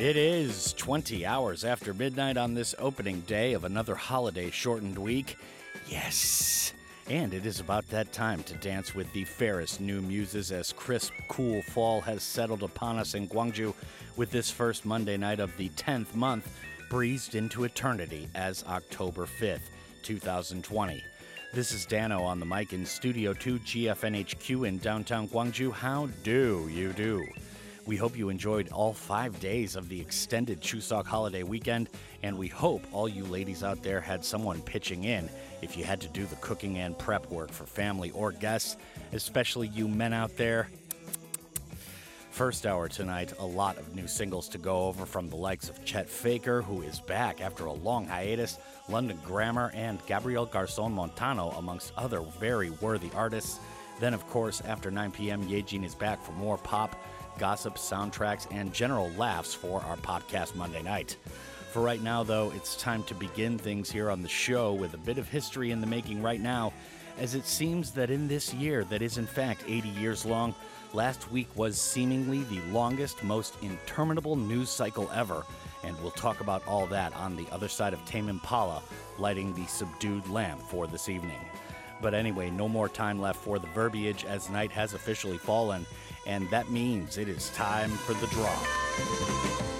It is 20 hours after midnight on this opening day of another holiday shortened week. Yes! And it is about that time to dance with the fairest new muses as crisp, cool fall has settled upon us in Gwangju with this first Monday night of the 10th month breezed into eternity as October 5th, 2020. This is Dano on the mic in Studio 2 GFNHQ in downtown Gwangju. How do you do? We hope you enjoyed all five days of the extended Chuseok holiday weekend, and we hope all you ladies out there had someone pitching in if you had to do the cooking and prep work for family or guests, especially you men out there. First hour tonight, a lot of new singles to go over from the likes of Chet Faker, who is back after a long hiatus, London Grammar, and Gabriel Garzon Montano, amongst other very worthy artists. Then, of course, after 9 p.m., Yejin is back for more pop, gossip, soundtracks, and general laughs for our podcast Monday night. For right now, though, it's time to begin things here on the show with a bit of history in the making right now, as it seems that in this year, that is in fact 80 years long, last week was seemingly the longest, most interminable news cycle ever, and we'll talk about all that on the other side of Tame Impala, lighting the subdued lamp for this evening. But anyway, no more time left for the verbiage as night has officially fallen, and that means it is time for the drop.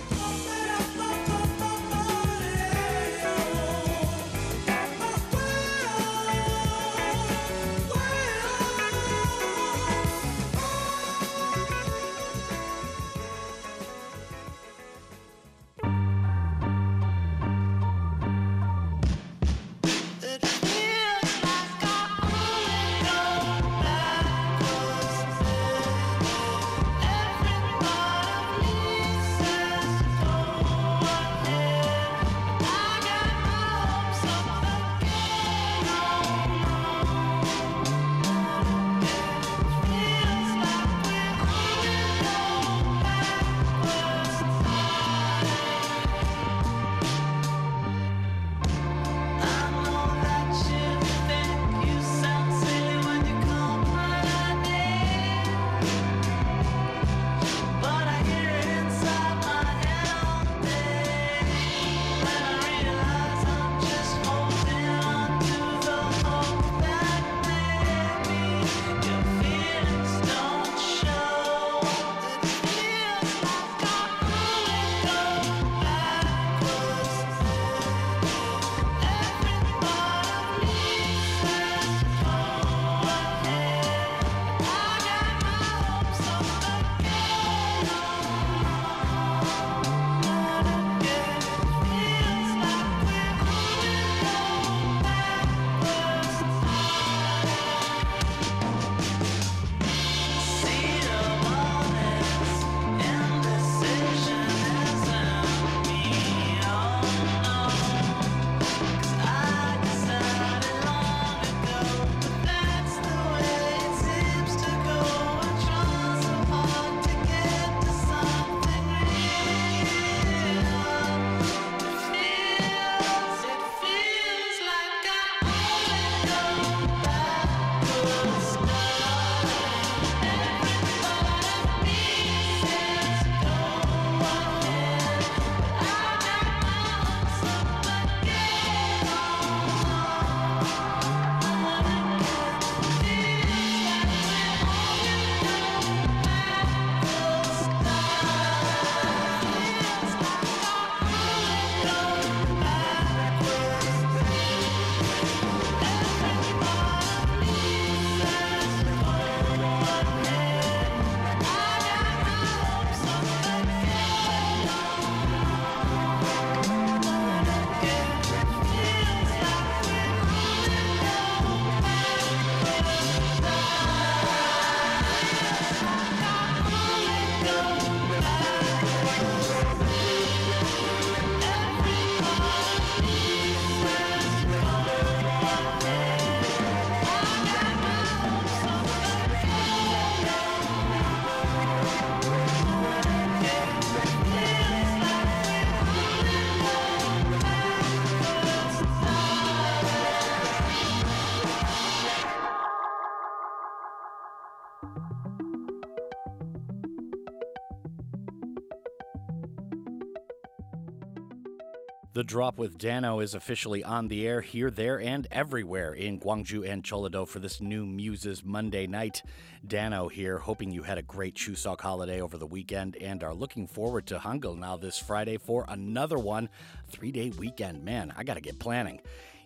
Drop with Dano is officially on the air here, there, and everywhere in Gwangju and Chollado for this new Muses Monday night. Dano here, hoping you had a great Chuseok holiday over the weekend and are looking forward to Hangul now this Friday for another one. Three day weekend. Man, I gotta get planning.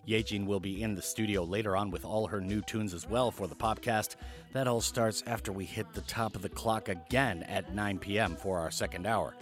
Yejin will be in the studio later on with all her new tunes as well for the podcast. That all starts after we hit the top of the clock again at 9 p.m. for our second hour.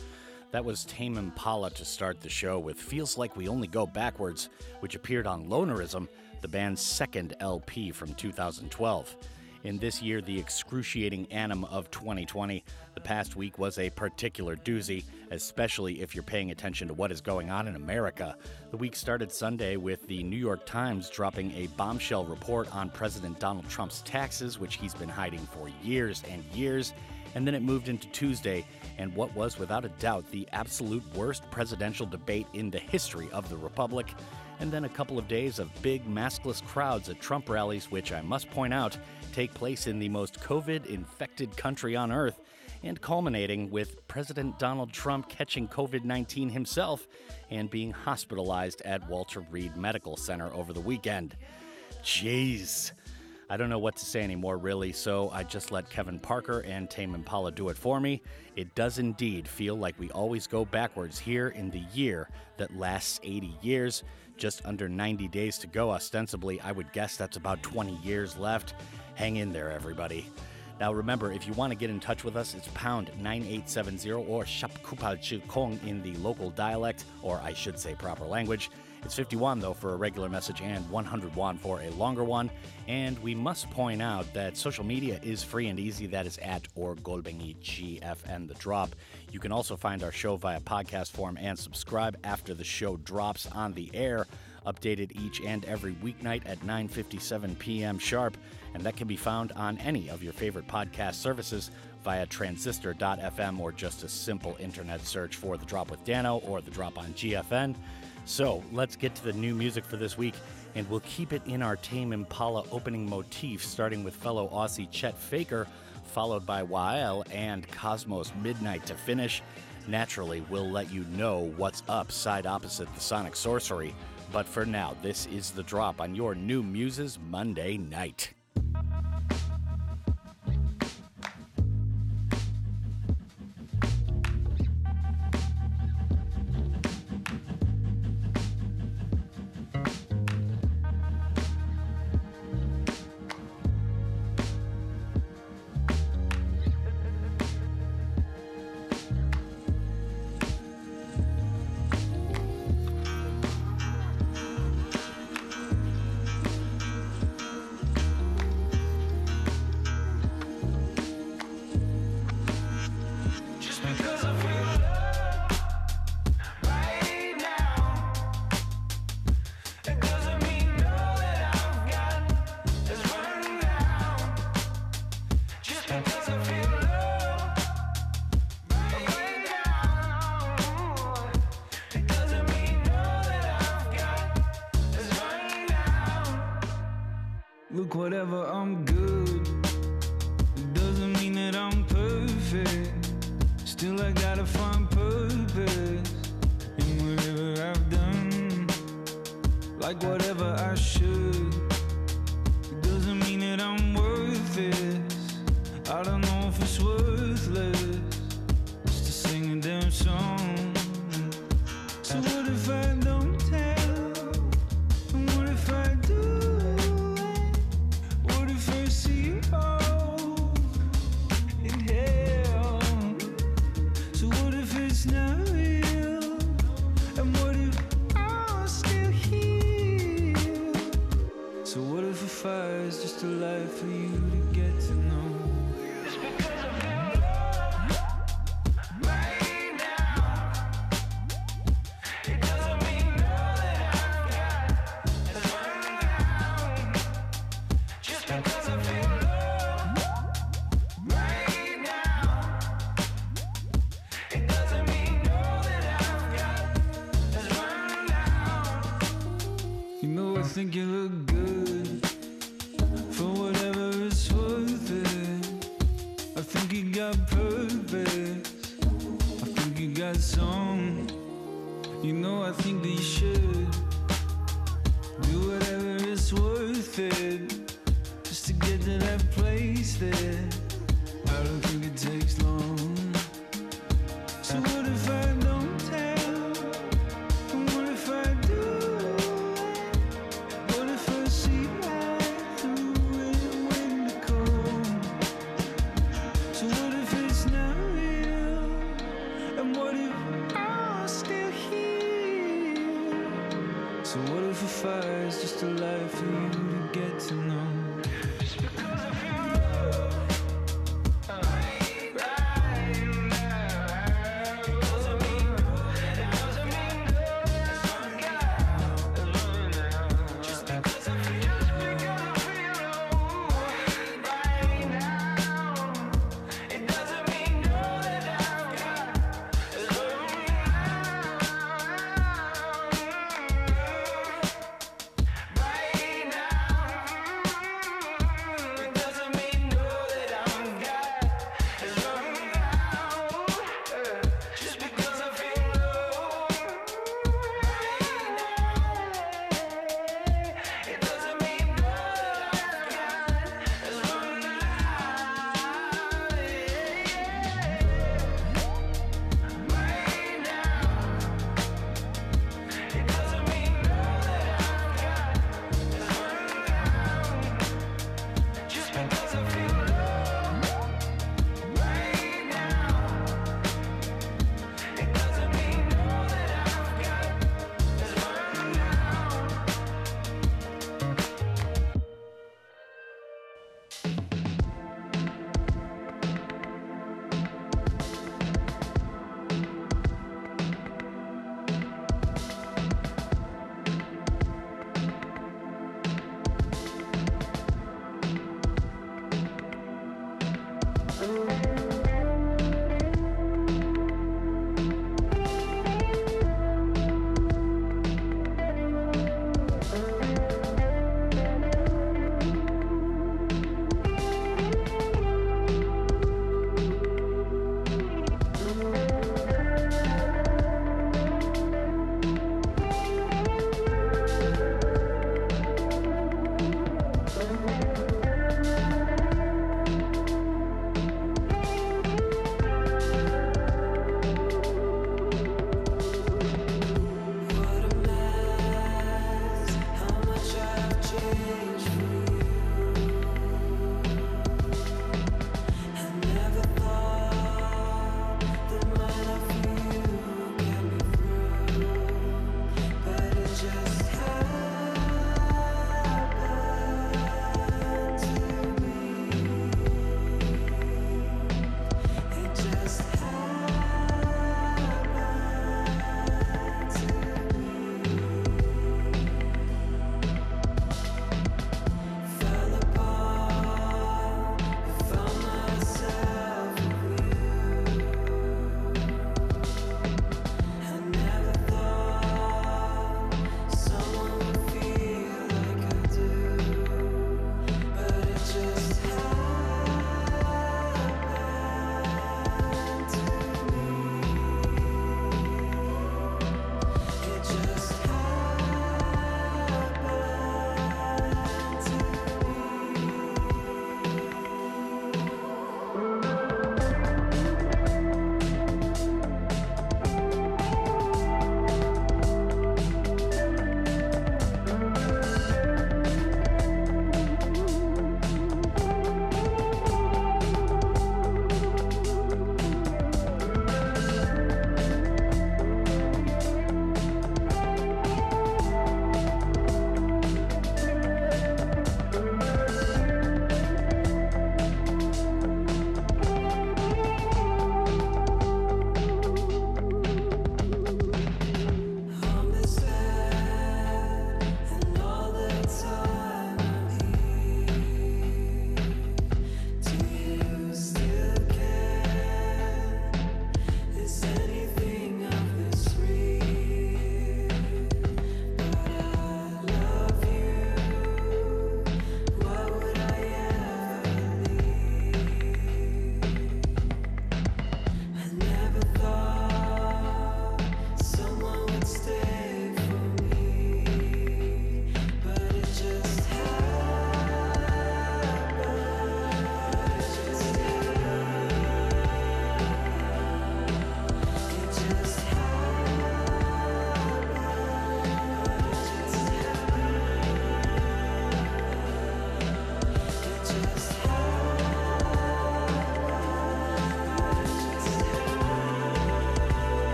That was Tame Impala to start the show with Feels Like We Only Go Backwards, which appeared on Lonerism, the band's second LP from 2012. In this year, the excruciating annum of 2020, the past week was a particular doozy, especially if you're paying attention to what is going on in America. The week started Sunday with the New York Times dropping a bombshell report on President Donald Trump's taxes, which he's been hiding for years and years. And then it moved into Tuesday and what was, without a doubt, the absolute worst presidential debate in the history of the Republic. And then a couple of days of big maskless crowds at Trump rallies, which I must point out take place in the most COVID infected country on earth, and culminating with President Donald Trump catching COVID 19 himself and being hospitalized at Walter Reed Medical Center over the weekend. Jeez. I don't know what to say anymore, really, so I just let Kevin Parker and Tame Impala do it for me. It does indeed feel like we always go backwards here in the year that lasts 80 years. Just under 90 days to go, ostensibly. I would guess that's about 20 years left. Hang in there, everybody. Now remember, if you want to get in touch with us, it's pound 9870 or shap kupal kong in the local dialect, or I should say proper language. It's 51 though for a regular message and 100 won for a longer one. And we must point out that social media is free and easy. That is at or Golbengi GFN the drop. You can also find our show via podcast form and subscribe after the show drops on the air updated each and every weeknight at 9:57 p.m. sharp, and that can be found on any of your favorite podcast services via transistor.fm or just a simple internet search for The Drop with Dano or The Drop on GFN. So, let's get to the new music for this week, and we'll keep it in our Tame Impala opening motif, starting with fellow Aussie Chet Faker, followed by Wael and Cosmo's Midnight to finish. Naturally, we'll let you know what's up side opposite the Sonic Sorcery. But for now, this is the drop on your new Muses Monday night.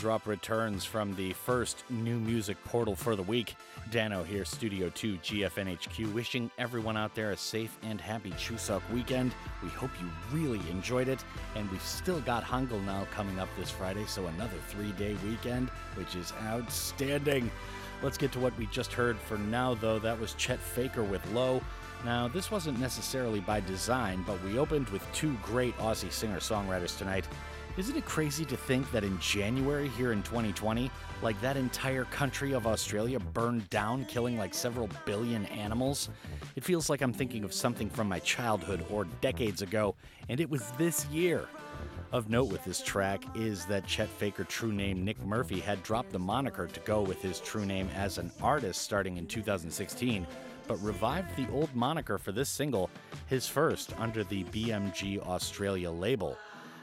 Drop returns from the first new music portal for the week. Dano here, Studio 2 GFNHQ, wishing everyone out there a safe and happy Chuseok weekend. We hope you really enjoyed it, and we've still got Hangul now coming up this Friday, so another three day weekend, which is outstanding. Let's get to what we just heard for now, though. That was Chet Faker with Low. Now, this wasn't necessarily by design, but we opened with two great Aussie singer songwriters tonight. Isn't it crazy to think that in January here in 2020, like that entire country of Australia burned down, killing like several billion animals? It feels like I'm thinking of something from my childhood or decades ago, and it was this year. Of note with this track is that Chet Faker true name Nick Murphy had dropped the moniker to go with his true name as an artist starting in 2016, but revived the old moniker for this single, his first under the BMG Australia label.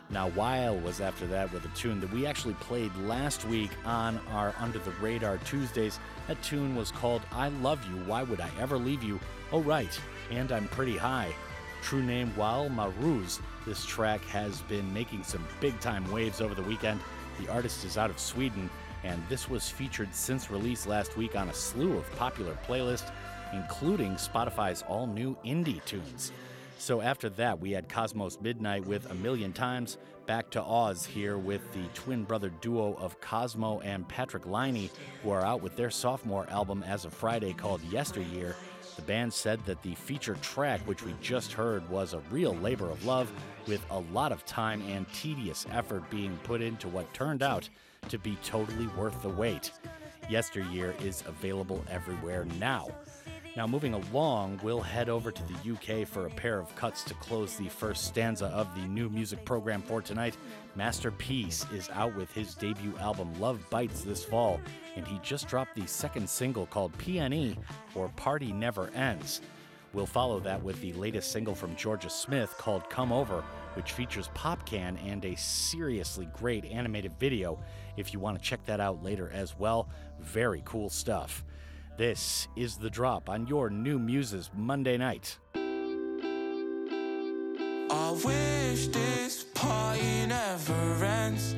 Now, Wael was after that with a tune that we actually played last week on our Under the Radar Tuesdays. That tune was called I Love You, Why Would I Ever Leave You? Oh, right, and I'm Pretty High. True name Wael Maruz. This track has been making some big time waves over the weekend. The artist is out of Sweden, and this was featured since release last week on a slew of popular playlists, including Spotify's all new indie tunes. So after that, we had Cosmo's Midnight with A Million Times, back to Oz here with the twin brother duo of Cosmo and Patrick Liney, who are out with their sophomore album as of Friday called Yesteryear. The band said that the featured track, which we just heard, was a real labor of love, with a lot of time and tedious effort being put into what turned out to be totally worth the wait. Yesteryear is available everywhere now. Now, moving along, we'll head over to the UK for a pair of cuts to close the first stanza of the new music program for tonight. Master Peace is out with his debut album Love Bites this fall, and he just dropped the second single called PNE, or Party Never Ends. We'll follow that with the latest single from Jorja Smith called Come Over, which features Popcaan and a seriously great animated video. If you want to check that out later as well, very cool stuff. This is The Drop on your New Muses Monday night. I wish this party never ends.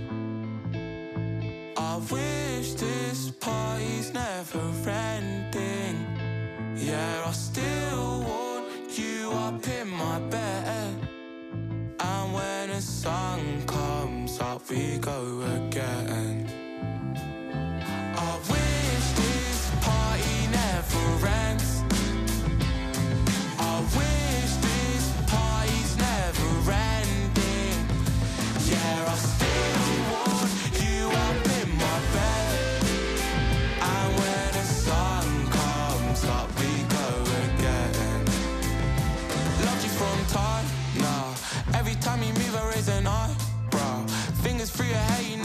I wish this party's never ending. Yeah, I still want you up in my bed. And when the sun comes up, we go again.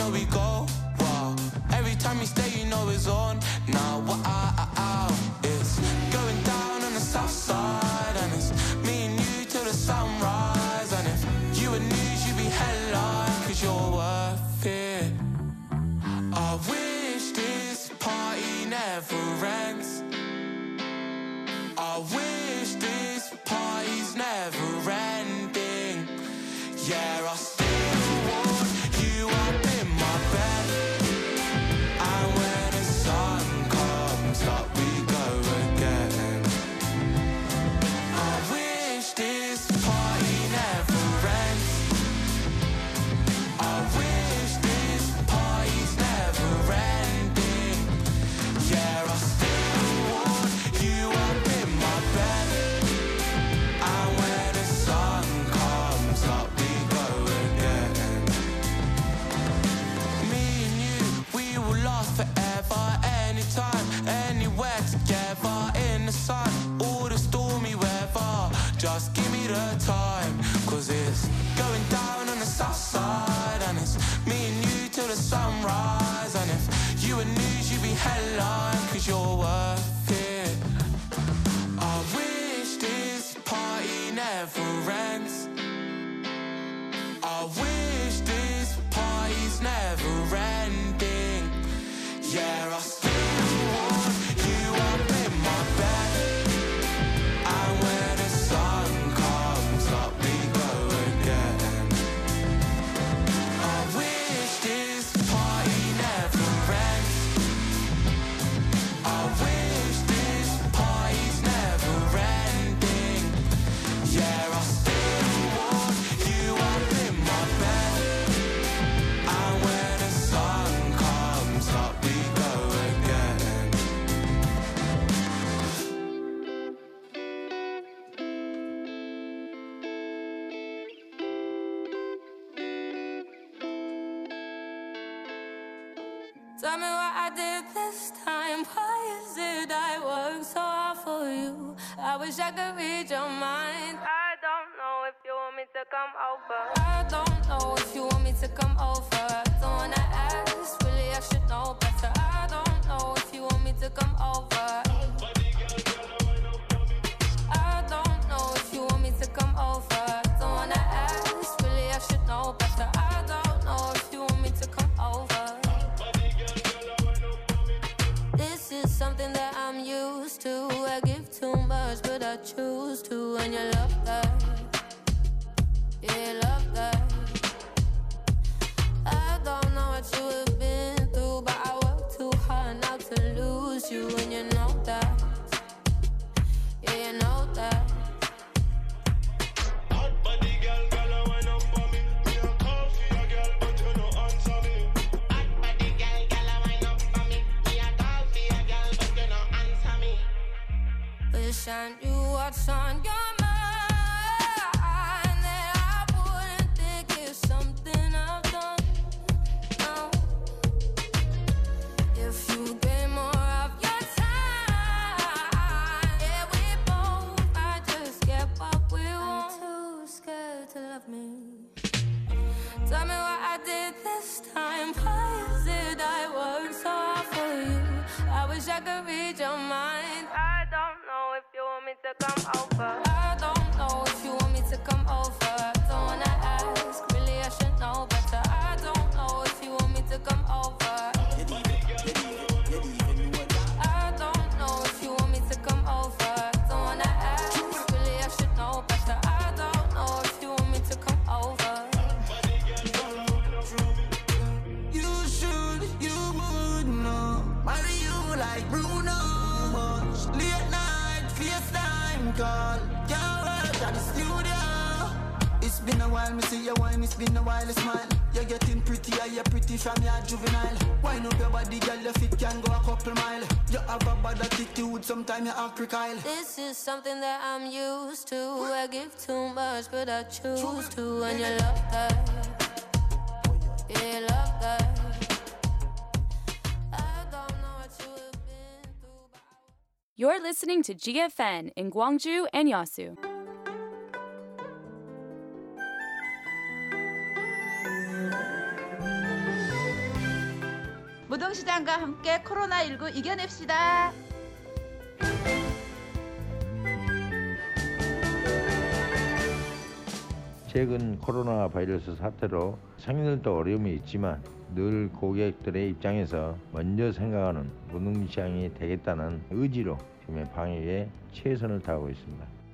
Know we go. Wow. Every time you stay, you know it's on. I wish read your mind. I don't know if you want me to come over. I don't know if you want me to come over. Don't wanna ask, really I should know better. I don't know if you want me to come over. I choose to. And you love that. But I choose to. And you love that. Yeah, love that. You're listening to GFN in Gwangju and Yasu. 무등시장과 함께 코로나19 이겨냅시다. 최근 코로나 바이러스 사태로 상인들도 어려움이 있지만 늘 고객들의 입장에서 먼저 생각하는 무능시장이 되겠다는 의지로 지금의 방역에 최선을 다하고 있습니다.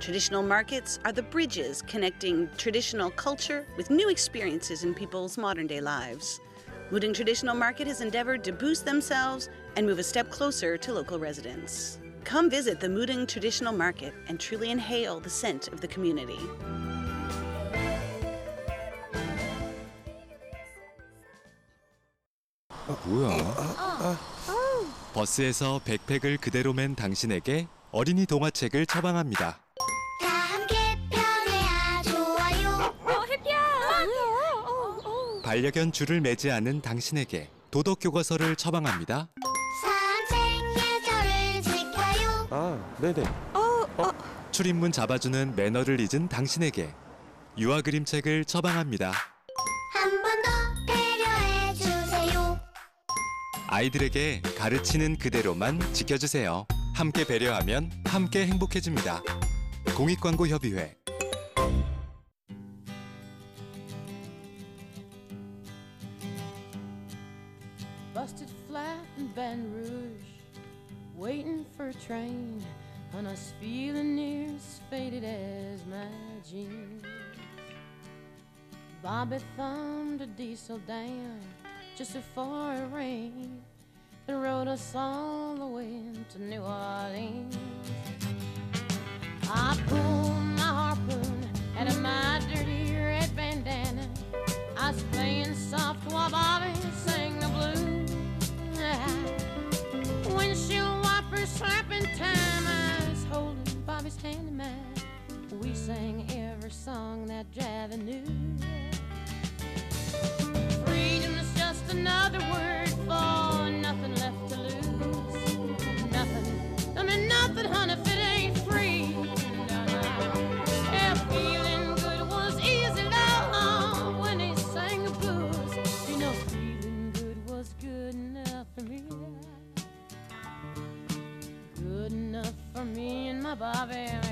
Traditional markets are the bridges connecting traditional culture with new experiences in people's modern day lives. Mudeung Traditional Market has endeavored to boost themselves and move a step closer to local residents. Come visit the Mudeung Traditional Market and truly inhale the scent of the community. 어, 버스에서 백팩을 그대로 맨 당신에게 어린이 동화책을 처방합니다. 반려견 줄을 매지 않은 당신에게 도덕 교과서를 처방합니다. 산책 예절을 지켜요. 아, 네네. 출입문 잡아주는 매너를 잊은 당신에게 유아 그림책을 처방합니다. 한 번 더 배려해 주세요. 아이들에게 가르치는 그대로만 지켜주세요. 함께 배려하면 함께 행복해집니다. 공익광고협의회 train, and us feeling near as faded as my jeans. Bobby thumbed a diesel down just before it rained. that rode us all the way to New Orleans. I pulled my harpoon out of my dirty red bandana. I was playing soft while Bobby slapping time. I was holding Bobby's hand in mine. We sang every song that Javi knew. Freedom is just another word Bobby,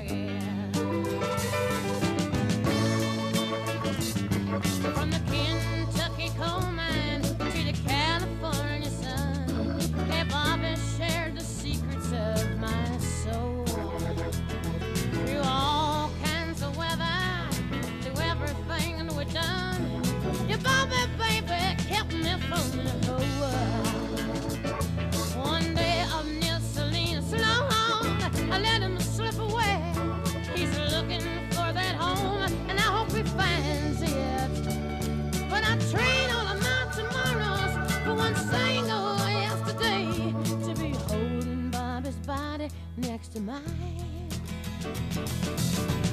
to mine.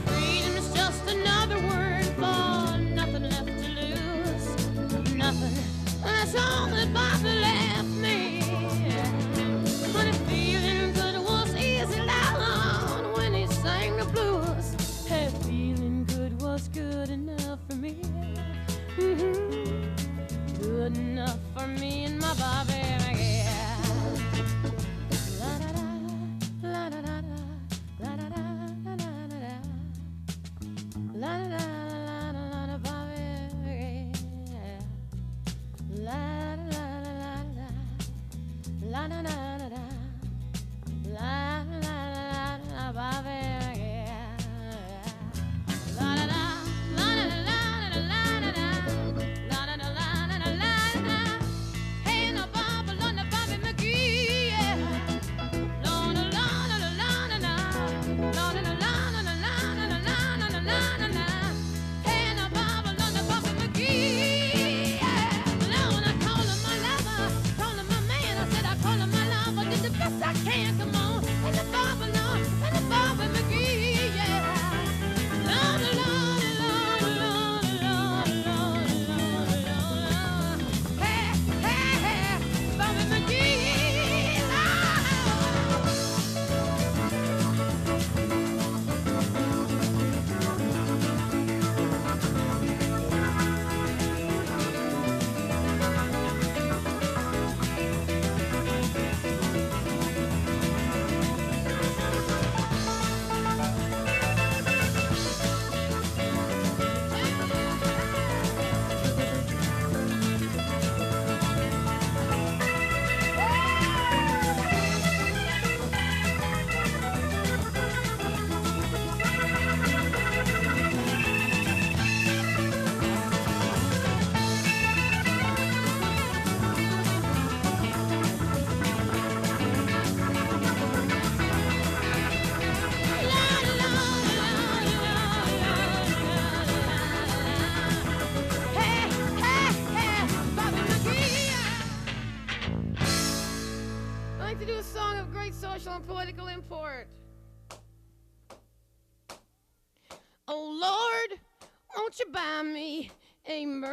Freedom is just another word for nothing left to lose. Nothing. That's all that Bobby left me. But if feeling good was easy loud when he sang the blues, hey, feeling good was good enough for me. Mm -hmm. Good enough for me and my Bobby.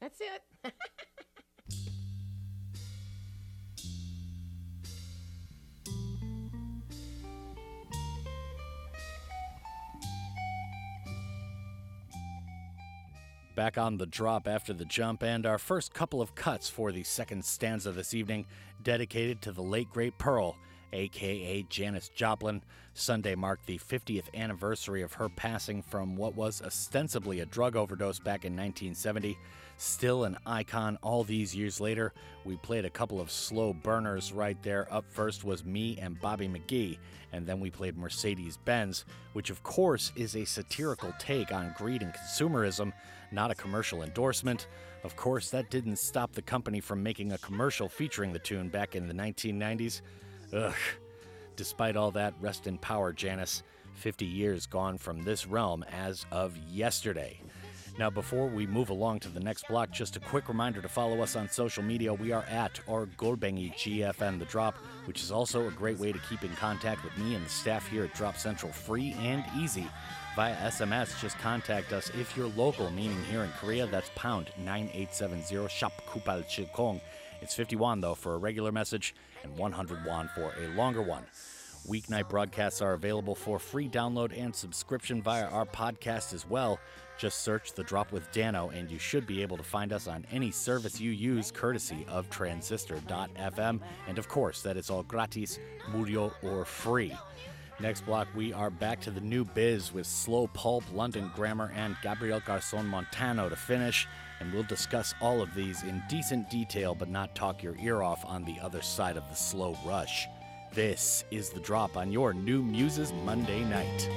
That's it. Back on the drop after the jump, and our first couple of cuts for the second stanza this evening, dedicated to the late great Pearl, aka Janis Joplin. Sunday marked the 50th anniversary of her passing from what was ostensibly a drug overdose back in 1970. Still an icon all these years later, we played a couple of slow burners right there. Up first was me and Bobby McGee, and then we played Mercedes Benz, which of course is a satirical take on greed and consumerism, not a commercial endorsement. Of course, that didn't stop the company from making a commercial featuring the tune back in the 1990s. Ugh. Despite all that, rest in power, Janis. 50 years gone from this realm as of yesterday. Now, before we move along to the next block, just a quick reminder to follow us on social media. We are at our Golbengi GFN The Drop, which is also a great way to keep in contact with me and the staff here at Drop Central free and easy. Via SMS, just contact us if you're local, meaning here in Korea, that's pound 9870 shop kupal chikong. It's 50 won though for a regular message and 100 won for a longer one. Weeknight broadcasts are available for free download and subscription via our podcast as well. Just search The Drop with Dano, and you should be able to find us on any service you use, courtesy of Transistor.fm. And of course, that is all gratis, murio, or free. Next block, we are back to the new biz with Slow Pulp, London Grammar, and Gabriel Garzon Montano to finish. And we'll discuss all of these in decent detail, but not talk your ear off on the other side of the slow rush. This is The Drop on your New Muses Monday night.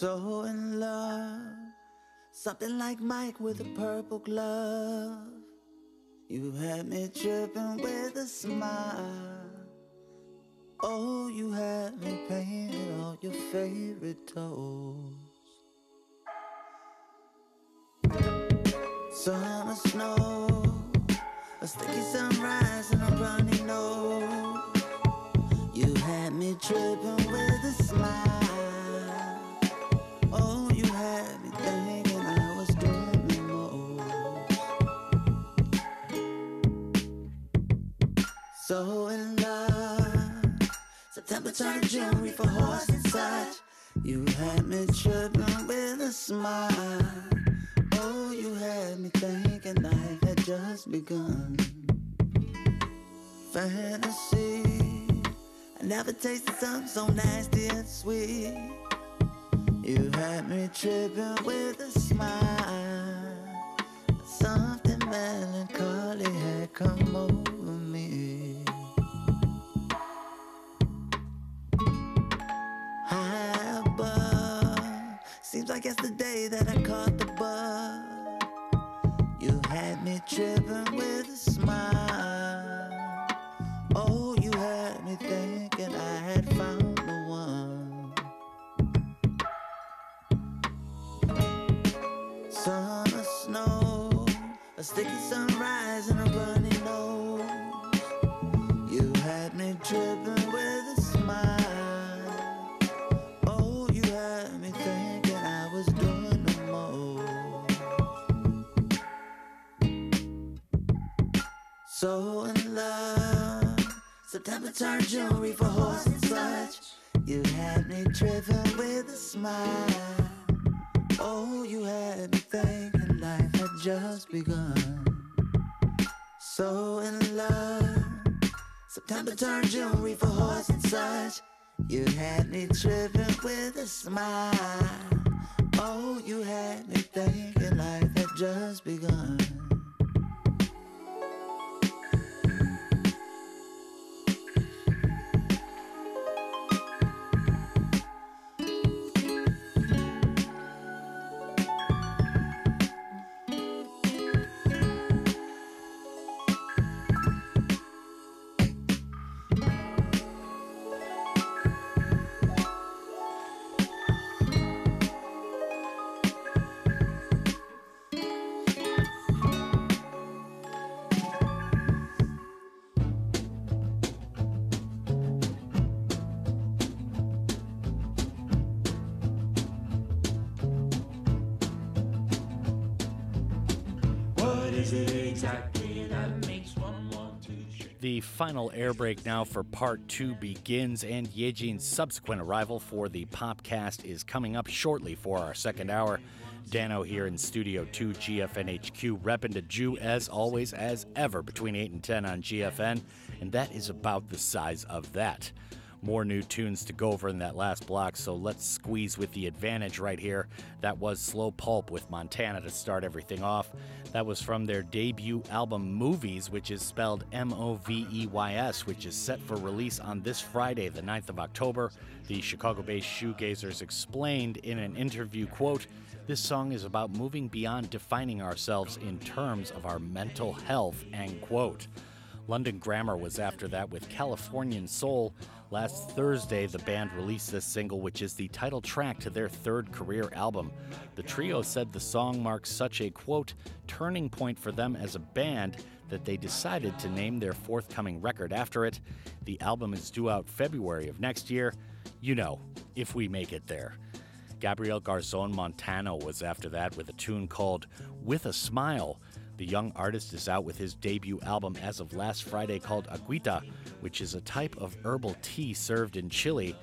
So in love, something like Mike with a purple glove. You had me tripping with a smile. Oh, you had me painting all your favorite toes. Summer snow, a sticky sunrise and a runny nose. You had me tripping with a smile. So in love, September turned June, We for horse and such. You had me tripping with a smile. Oh, you had me thinking life had just begun. Fantasy, I never tasted something so nasty and sweet. You had me tripping with a smile. Something melancholy had come over seems like yesterday that I caught the bug. You had me tripping with a smile. Oh, you had me thinking I had found the one. Summer snow, a sticky sunrise So in love, September turned June, for horse and such. You had me tripping with a smile. Oh, you had me thinking life had just begun. So in love, September turned June, for horse and such. You had me driven with a smile. Oh, you had me thinking life had just begun. The final air break now for part two begins, and Yejin's subsequent arrival for the Popcast is coming up shortly for our second hour. Dano here in Studio 2 GFNHQ, repping to Jew as always, as ever, between 8 and 10 on GFN, and that is about the size of that. More new tunes to go over in that last block, so let's squeeze with the advantage right here. That was Slow Pulp with Montana to start everything off. That was from their debut album Moveys, which is spelled M O V E Y S, which is set for release on this Friday, the 9th of October. The Chicago based shoegazers explained in an interview, quote, this song is about moving beyond defining ourselves in terms of our mental health, end quote. London Grammar was after that with Californian Soil. Last Thursday, the band released this single, which is the title track to their third career album. The trio said the song marks such a quote, turning point for them as a band that they decided to name their forthcoming record after it. The album is due out February of next year. You know, if we make it there. Gabriel Garzon Montano was after that with a tune called With a Smile. The young artist is out with his debut album as of last Friday called Agüita, which is a type of herbal tea served in Chile.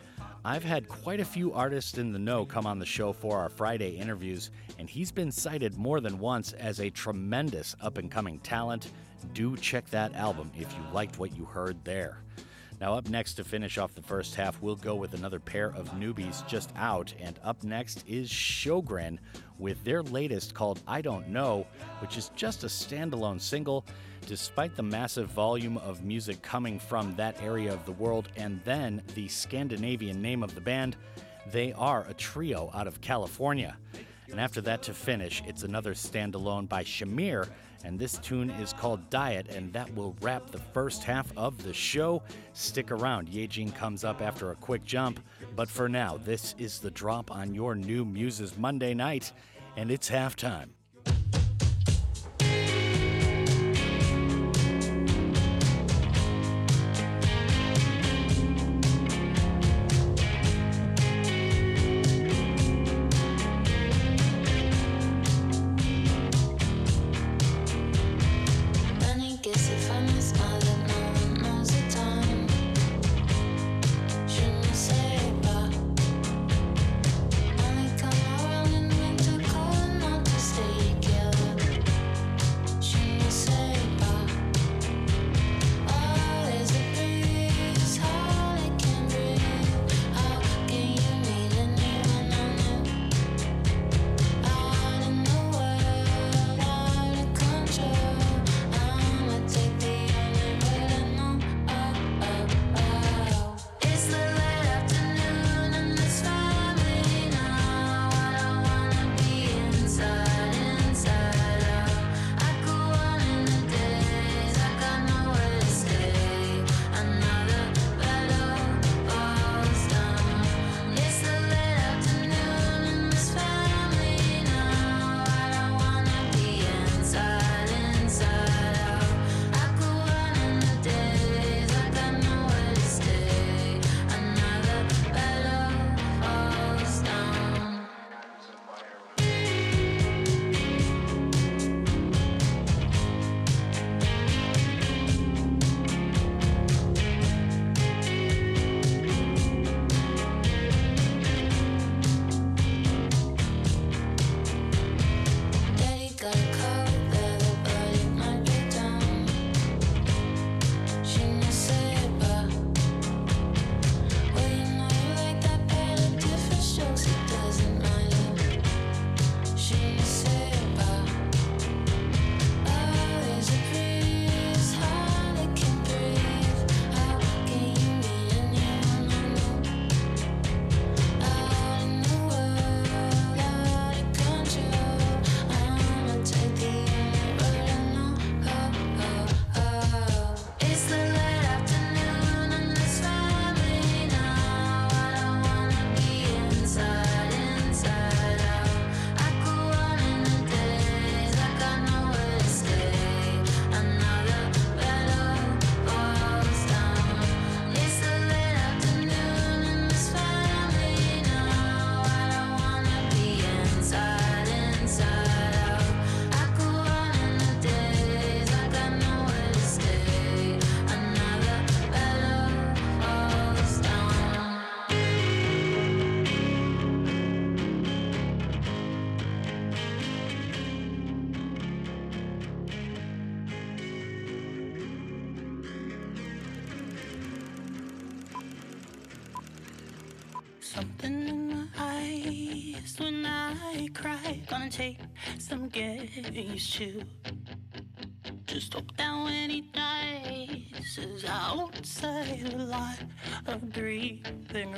I've had quite a few artists in the know come on the show for our Friday interviews, and he's been cited more than once as a tremendous up and coming talent. Do check that album if you liked what you heard there. Now, up next to finish off the first half, we'll go with another pair of newbies just out. And up next is Sjowgren with their latest called I Don't Know, which is just a standalone single. Despite the massive volume of music coming from that area of the world and then the Scandinavian name of the band, they are a trio out of California. And after that, to finish, it's another standalone by Shamir, and this tune is called Diet, and that will wrap the first half of the show. Stick around, Yejin comes up after a quick jump, but for now, this is the drop on your new Muses Monday night, and it's halftime. To. Just hope that when he dies, is outside a lot of breathing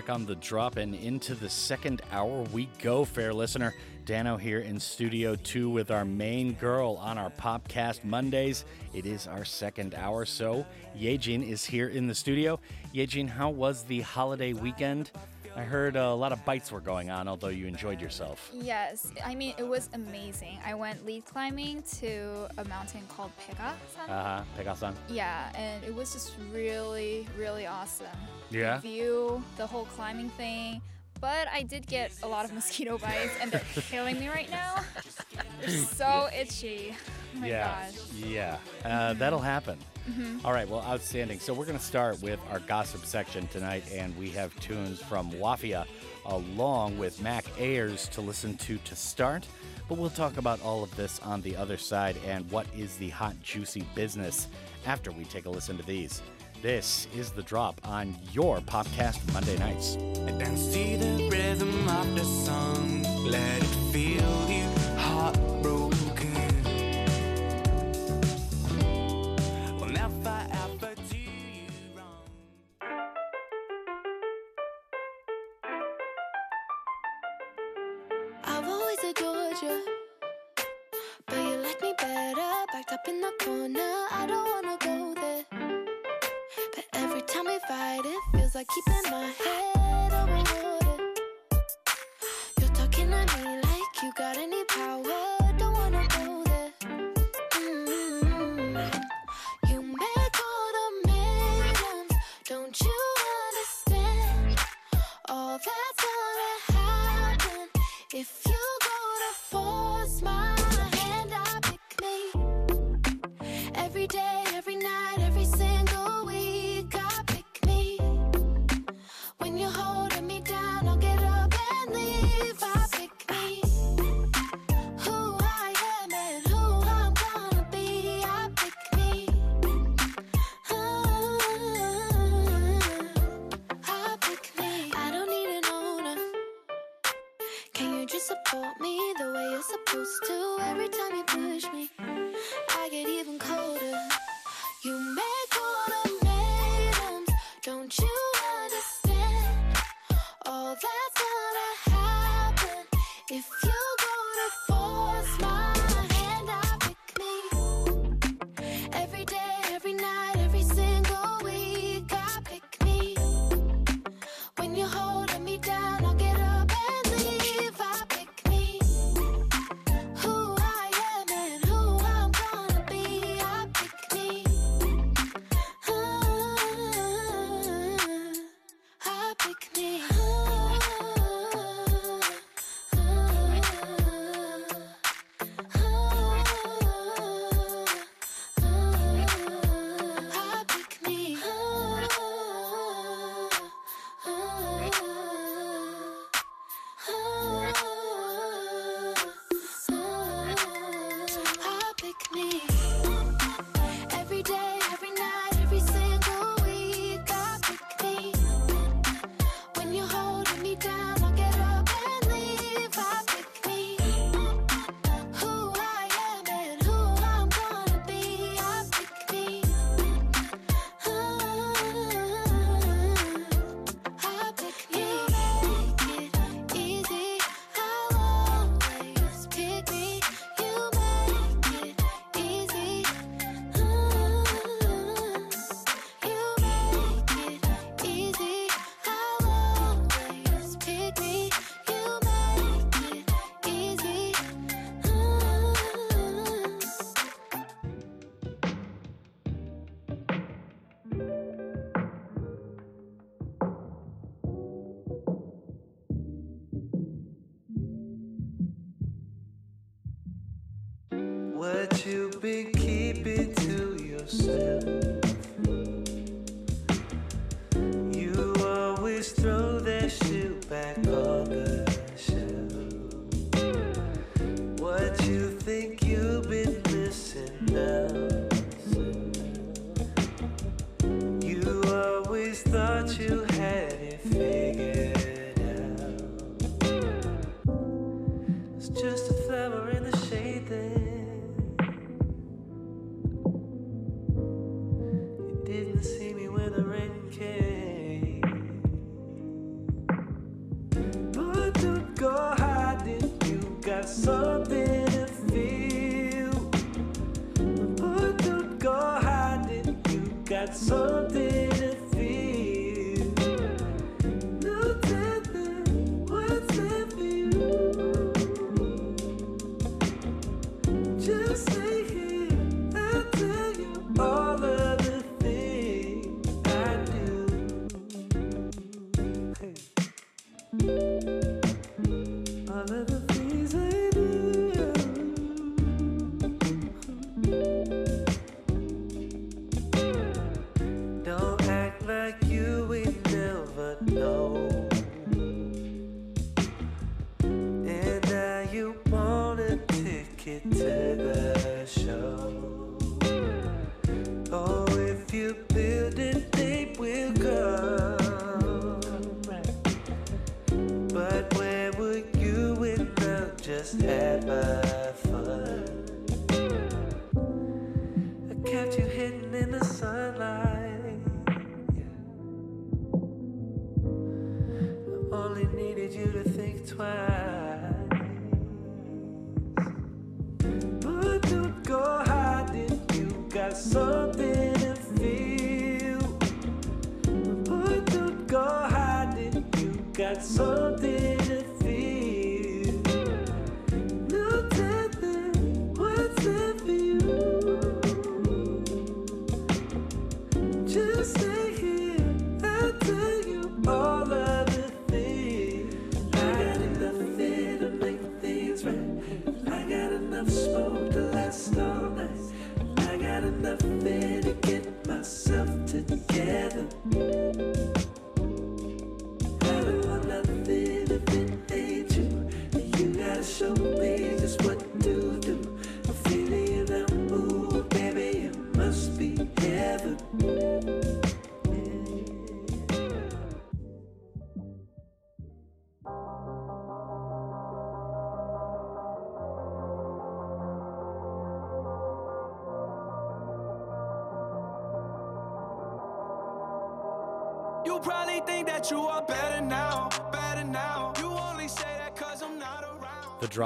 Back on the drop and into the second hour we go, fair listener. Dano here in Studio 2 with our main girl on our Popcast Mondays. It is our second hour, so Yejin is here in the studio. Yejin, how was the holiday weekend? I heard a lot of bites were going on, although you enjoyed yourself. Yes, I mean it was amazing. I went lead climbing to a mountain called Pegasan. Uh huh. Pegasan. Yeah, and it was just really, really awesome. Yeah? View, the whole climbing thing. But I did get a lot of mosquito bites, and they're killing me right now. They're so itchy. Oh my yeah. gosh. Yeah. Uh, that'll happen. Mhm. All right. Well, outstanding. So we're going to start with our gossip section tonight, and we have tunes from Wafia along with Mac Ayres to listen to to start. But we'll talk about all of this on the other side and what is the hot, juicy business after we take a listen to these. This is The Drop on your Popcast Monday nights. The rhythm of the song. Let it feel you heartbroken. Never ever do you wrong. I've always adored you. But you like me better. Backed up in the corner. I don't wanna go there. Can me fight it? Feels like keeping my head over water You're talking to me like you got any power Don't wanna go there mm -hmm. You make all the millions Don't you understand? All that's gonna happen if kept you hidden in the sunlight. I only needed you to think twice. But don't go hiding, you got something to feel. But don't go hiding, you got something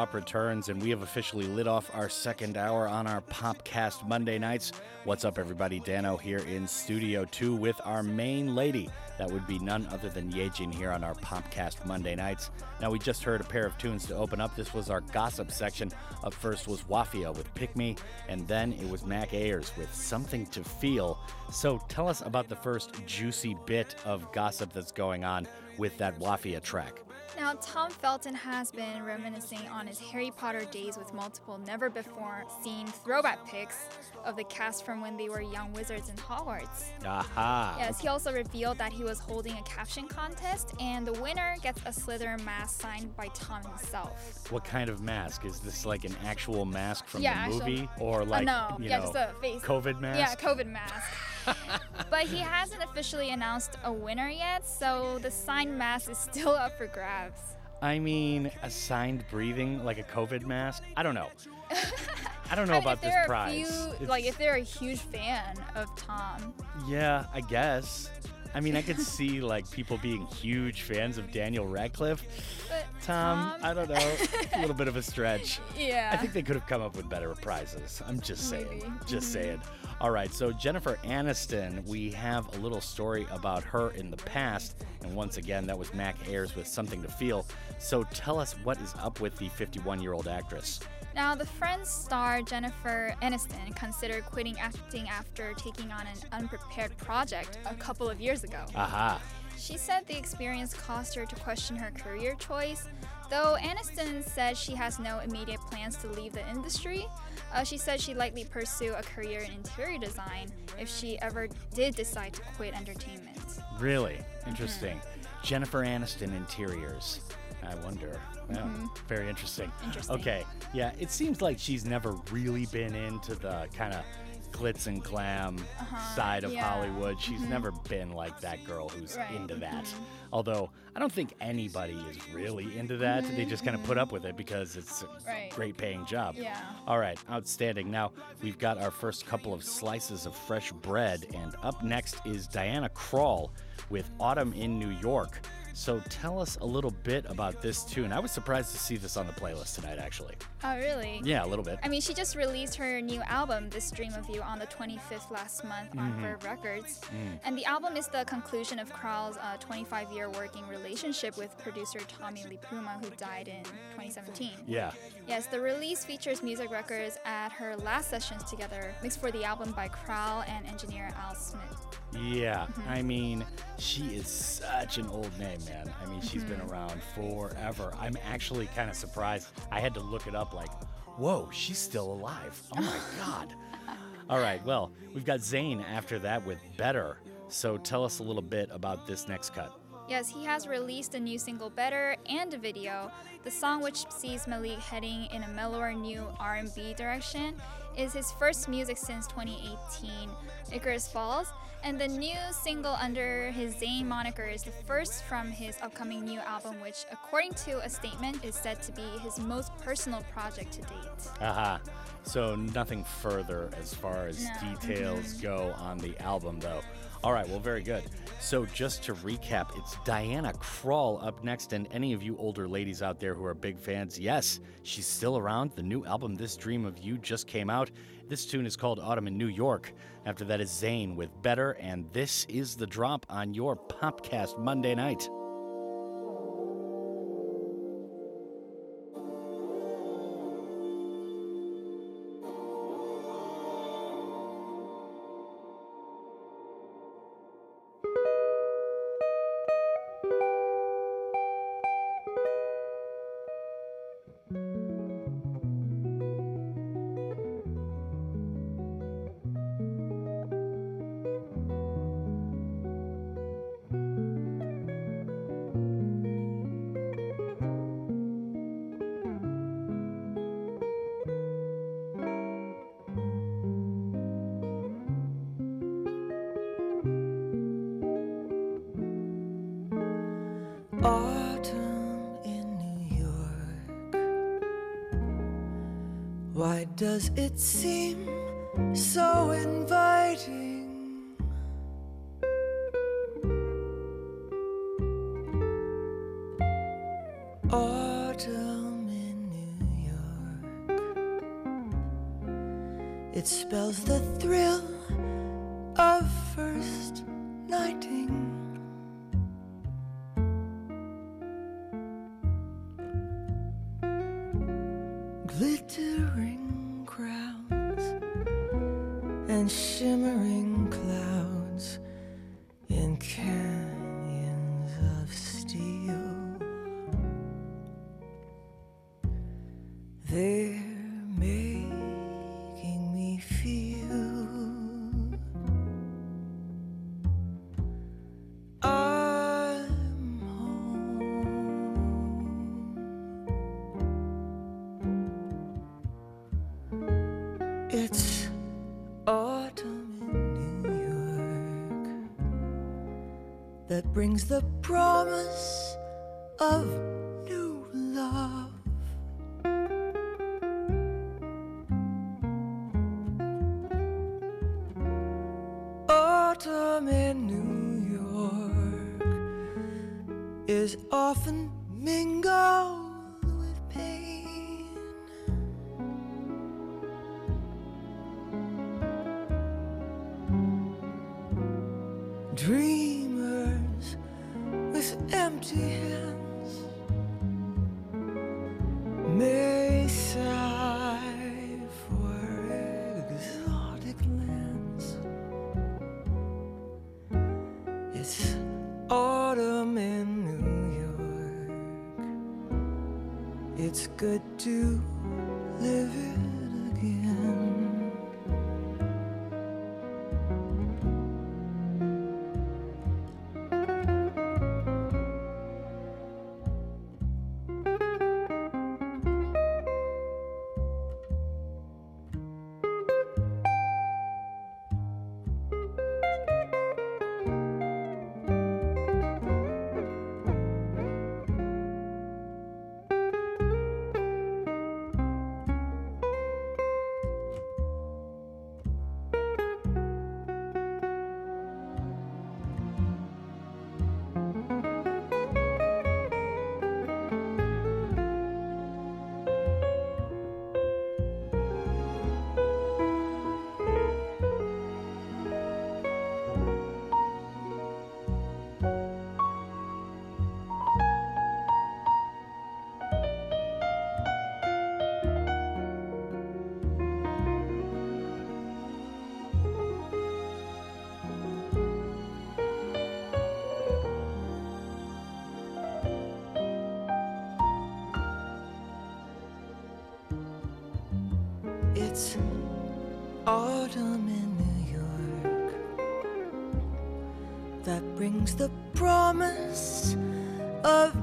drop returns, and we have officially lit off our second hour on our Popcast Monday nights. What's up, everybody? Dano here in Studio 2 with our main lady. That would be none other than Yejin here on our Popcast Monday nights. Now, we just heard a pair of tunes to open up. This was our gossip section. Up first was Wafia with Pick Me, and then it was Mac Ayres with Something to Feel. So tell us about the first juicy bit of gossip that's going on with that Wafia track. Now, Tom Felton has been reminiscing on his Harry Potter days with multiple never before seen throwback pics of the cast from when they were young wizards in Hogwarts. Aha. Yes, he also revealed that he was holding a caption contest, and the winner gets a Slytherin mask signed by Tom himself. What kind of mask? Is this like an actual mask from Yeah, the actual- movie? Or Uh, like, no, you yeah, know, just a face. COVID mask? Yeah, COVID mask. but he hasn't officially announced a winner yet, so the signed mask is still up for grabs. I mean, a signed breathing like a COVID mask? I don't know. I don't know I mean, about this prize. few- like if they're a huge fan of Tom, yeah, I guess. I mean, I could see like people being huge fans of Daniel Radcliffe. but Tom, Tom, I don't know, a little bit of a stretch. Yeah. I think they could have come up with better prizes. I'm just saying. Maybe. Just Mhm. saying. All right, so Jennifer Aniston, we have a little story about her in the past. And once again, that was Mac Ayres with Something to Feel. So tell us what is up with the 51 year old actress. Now, the Friends star Jennifer Aniston considered quitting acting after taking on an unprepared project a couple of years ago. Aha. She said the experience caused her to question her career choice. Though Aniston said she has no immediate plans to leave the industry, uh, she said she'd likely pursue a career in interior design if she ever did decide to quit entertainment. Really? Interesting. Jennifer Aniston interiors. I wonder. Yeah, Mhm. very interesting. Interesting. Okay. Yeah, it seems like she's never really been into the kind of glitz and glam Uh-huh, side of yeah. Hollywood. She's Mhm. never been like that girl who's Right, into that. mhm. Although I don't think anybody is really into that. They just kind of put up with it because it's a Right. great paying job. Yeah. All right, outstanding. Now we've got our first couple of slices of fresh bread, and up next is Diana Krall with Autumn in New York. So tell us a little bit about this tune. I was surprised to see this on the playlist tonight, actually. Oh, really? Yeah, a little bit. I mean, she just released her new album, This Dream of You, on the 25th last month on Mhm. Verve Records. Mm. And the album is the conclusion of Krall's 25 year working relationship with producer Tommy LiPuma, who died in 2017. Yeah. Yes, the release features music records at her last sessions together, mixed for the album by Kral and engineer Al Schmitt. Yeah, Mhm. I mean, she is such an old name, man. I mean, she's been Mhm. around forever. I'm actually kind of surprised. I had to look it up, like, whoa, she's still alive. Oh my God. All right, well, we've got Zayn after that with Better. So tell us a little bit about this next cut. Yes, he has released a new single Better and a video. The song which sees Malik heading in a mellower new R&B direction is his first music since 2018, Icarus Falls, and the new single under his Zayn moniker is the first from his upcoming new album, which, according to a statement, is said to be his most personal project to date. Aha. So nothing further as far as No. details Mhm. go on the album, though. All right, well, very good. So just to recap, it's Diana Krall up next, and any of you older ladies out there who are big fans, yes, she's still around. The new album, This Dream of You, just came out. This tune is called Autumn in New York. After that is Zayn with Better, and this is the drop on your Popcast Monday night. It seem brings the promise of new love. Autumn in New York is often mingled brings the promise of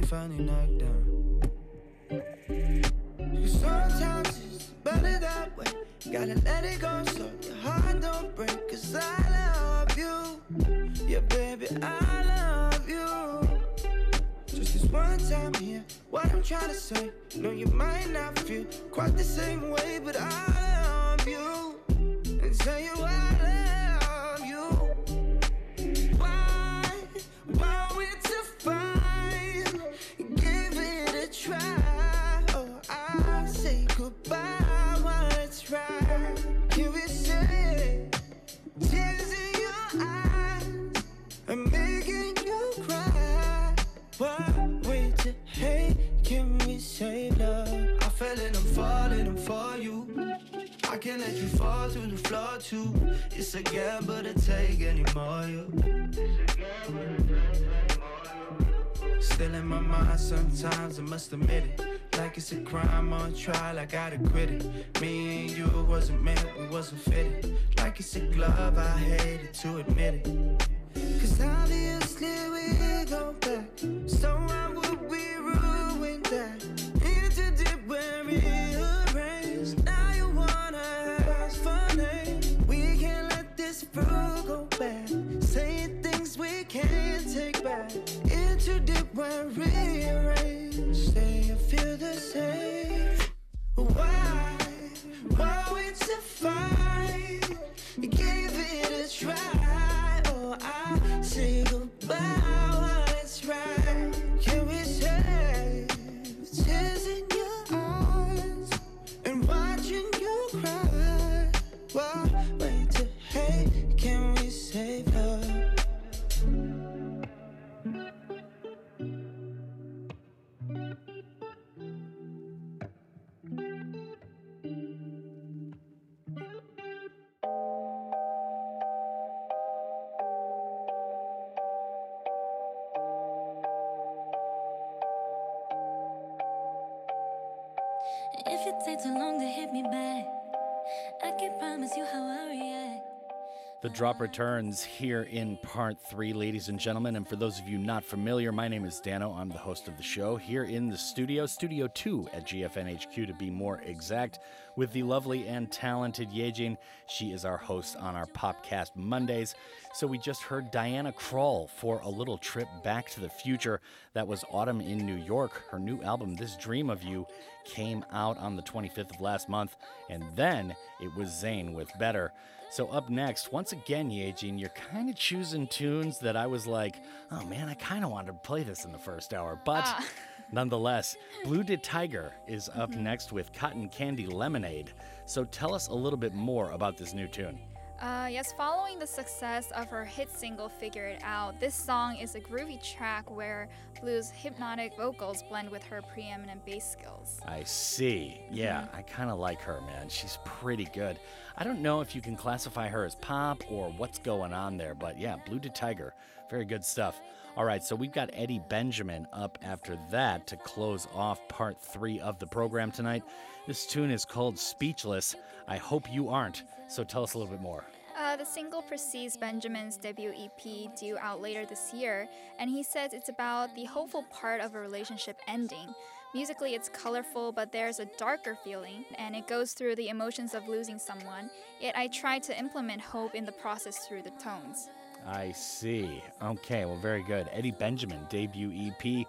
we finally knocked down. Cause sometimes it's better that way. Gotta let it go so your heart don't break. Cause I love you. Yeah, baby, I love you. Just this one time here, what I'm trying to say. No, you might not feel quite the same way, but I too. It's a gamble to take anymore. You. Still in my mind sometimes, I must admit it. Like it's a crime on trial, I gotta quit it. Me and you wasn't meant, we wasn't fitted. Like it's a glove, I hated to admit it. Cause obviously we go back. So why when feel the same. Why? Why we to? Takes too long to hit me back, I can promise you how I. The drop returns here in part three, ladies and gentlemen. And for those of you not familiar, my name is Dano. I'm the host of the show here in the studio, Studio 2 at GFNHQ to be more exact, with the lovely and talented Yejin. She is our host on our Popcast Mondays. So we just heard Diana Krall for a little trip back to the future. That was Autumn in New York. Her new album, This Dream of You, came out on the 25th of last month. And then it was Zayn with Better. So up next, once again, Yejin, you're kind of choosing tunes that I was like, oh man, I kind of wanted to play this in the first hour. But Ah. nonetheless, Blu DeTiger is up next with Cotton Candy Lemonade. So tell us a little bit more about this new tune. Uh, yes, following the success of her hit single Figure It Out, this song is a groovy track where Blu's hypnotic vocals blend with her preeminent bass skills. I see. Yeah, I kind of like her, man. She's pretty good. I don't know if you can classify her as pop or what's going on there, but yeah, Blu DeTiger. Very good stuff. All right, so we've got Eddie Benjamin up after that to close off part three of the program tonight. This tune is called Speechless. I hope you aren't. So tell us a little bit more. Uh, the single precedes Benjamin's debut EP due out later this year, and he says it's about the hopeful part of a relationship ending. Musically, it's colorful, but there's a darker feeling, and it goes through the emotions of losing someone. Yet I try to implement hope in the process through the tones. I see. Okay, well, very good. Eddie Benjamin, debut EP.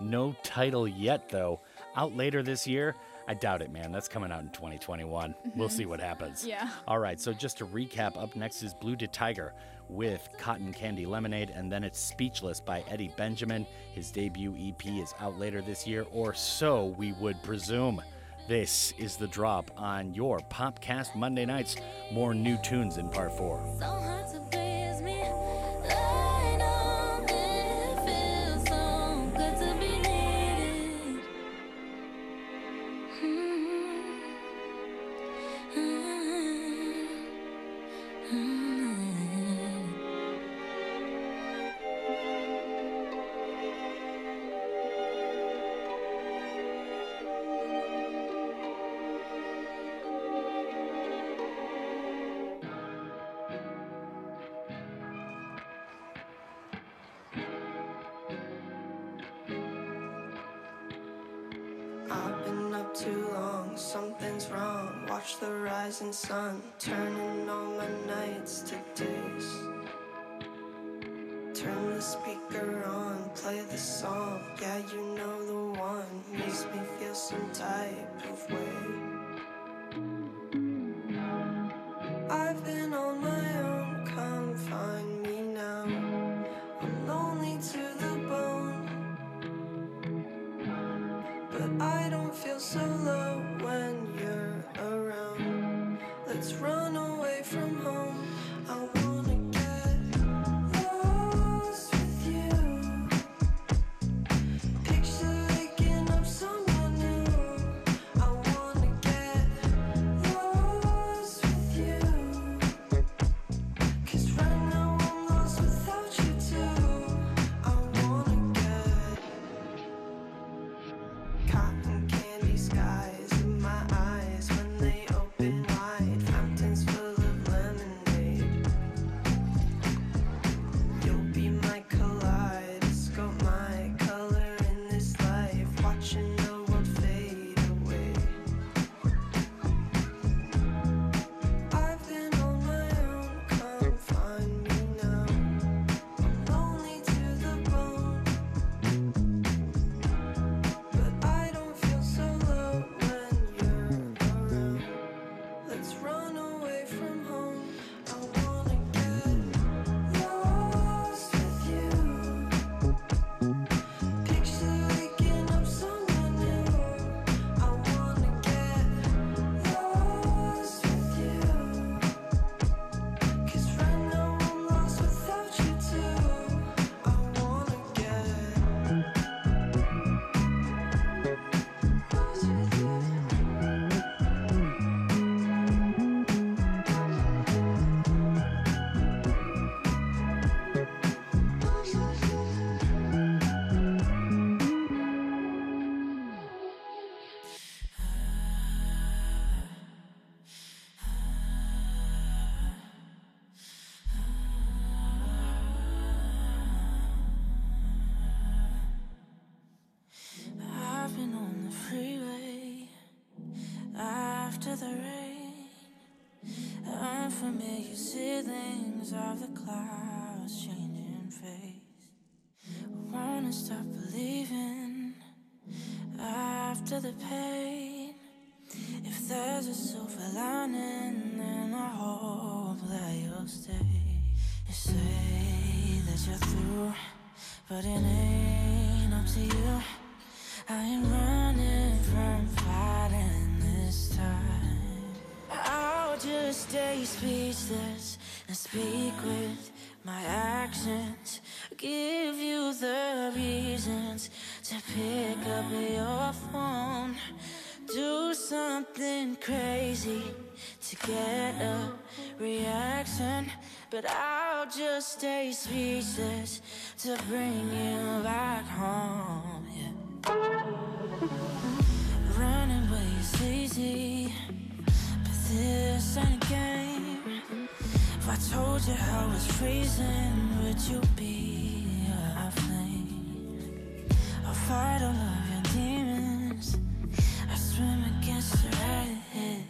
No title yet, though. Out later this year. I doubt it, man. That's coming out in 2021. We'll Mhm. see what happens. Yeah. All right, so just to recap, up next is Blu DeTiger with Cotton Candy Lemonade, and then it's Speechless by Eddie Benjamin. His debut EP is out later this year, or so we would presume. This is the drop on your Popcast Monday nights. More new tunes in part four. So after the rain. Unfamiliar ceilings of the clouds changing face. Wanna stop believing after the pain. If there's a silver lining, then I hope that you'll stay. You say that you're through, but it ain't up to you. I ain't running stay speechless and speak with my actions. Give you the reasons to pick up your phone. Do something crazy to get a reaction. But I'll just stay speechless to bring you back home. Yeah. Running away is easy, this ain't a game. I told you I was freezing, would you be a flame? I'll fight all of your demons. I swim against the rain,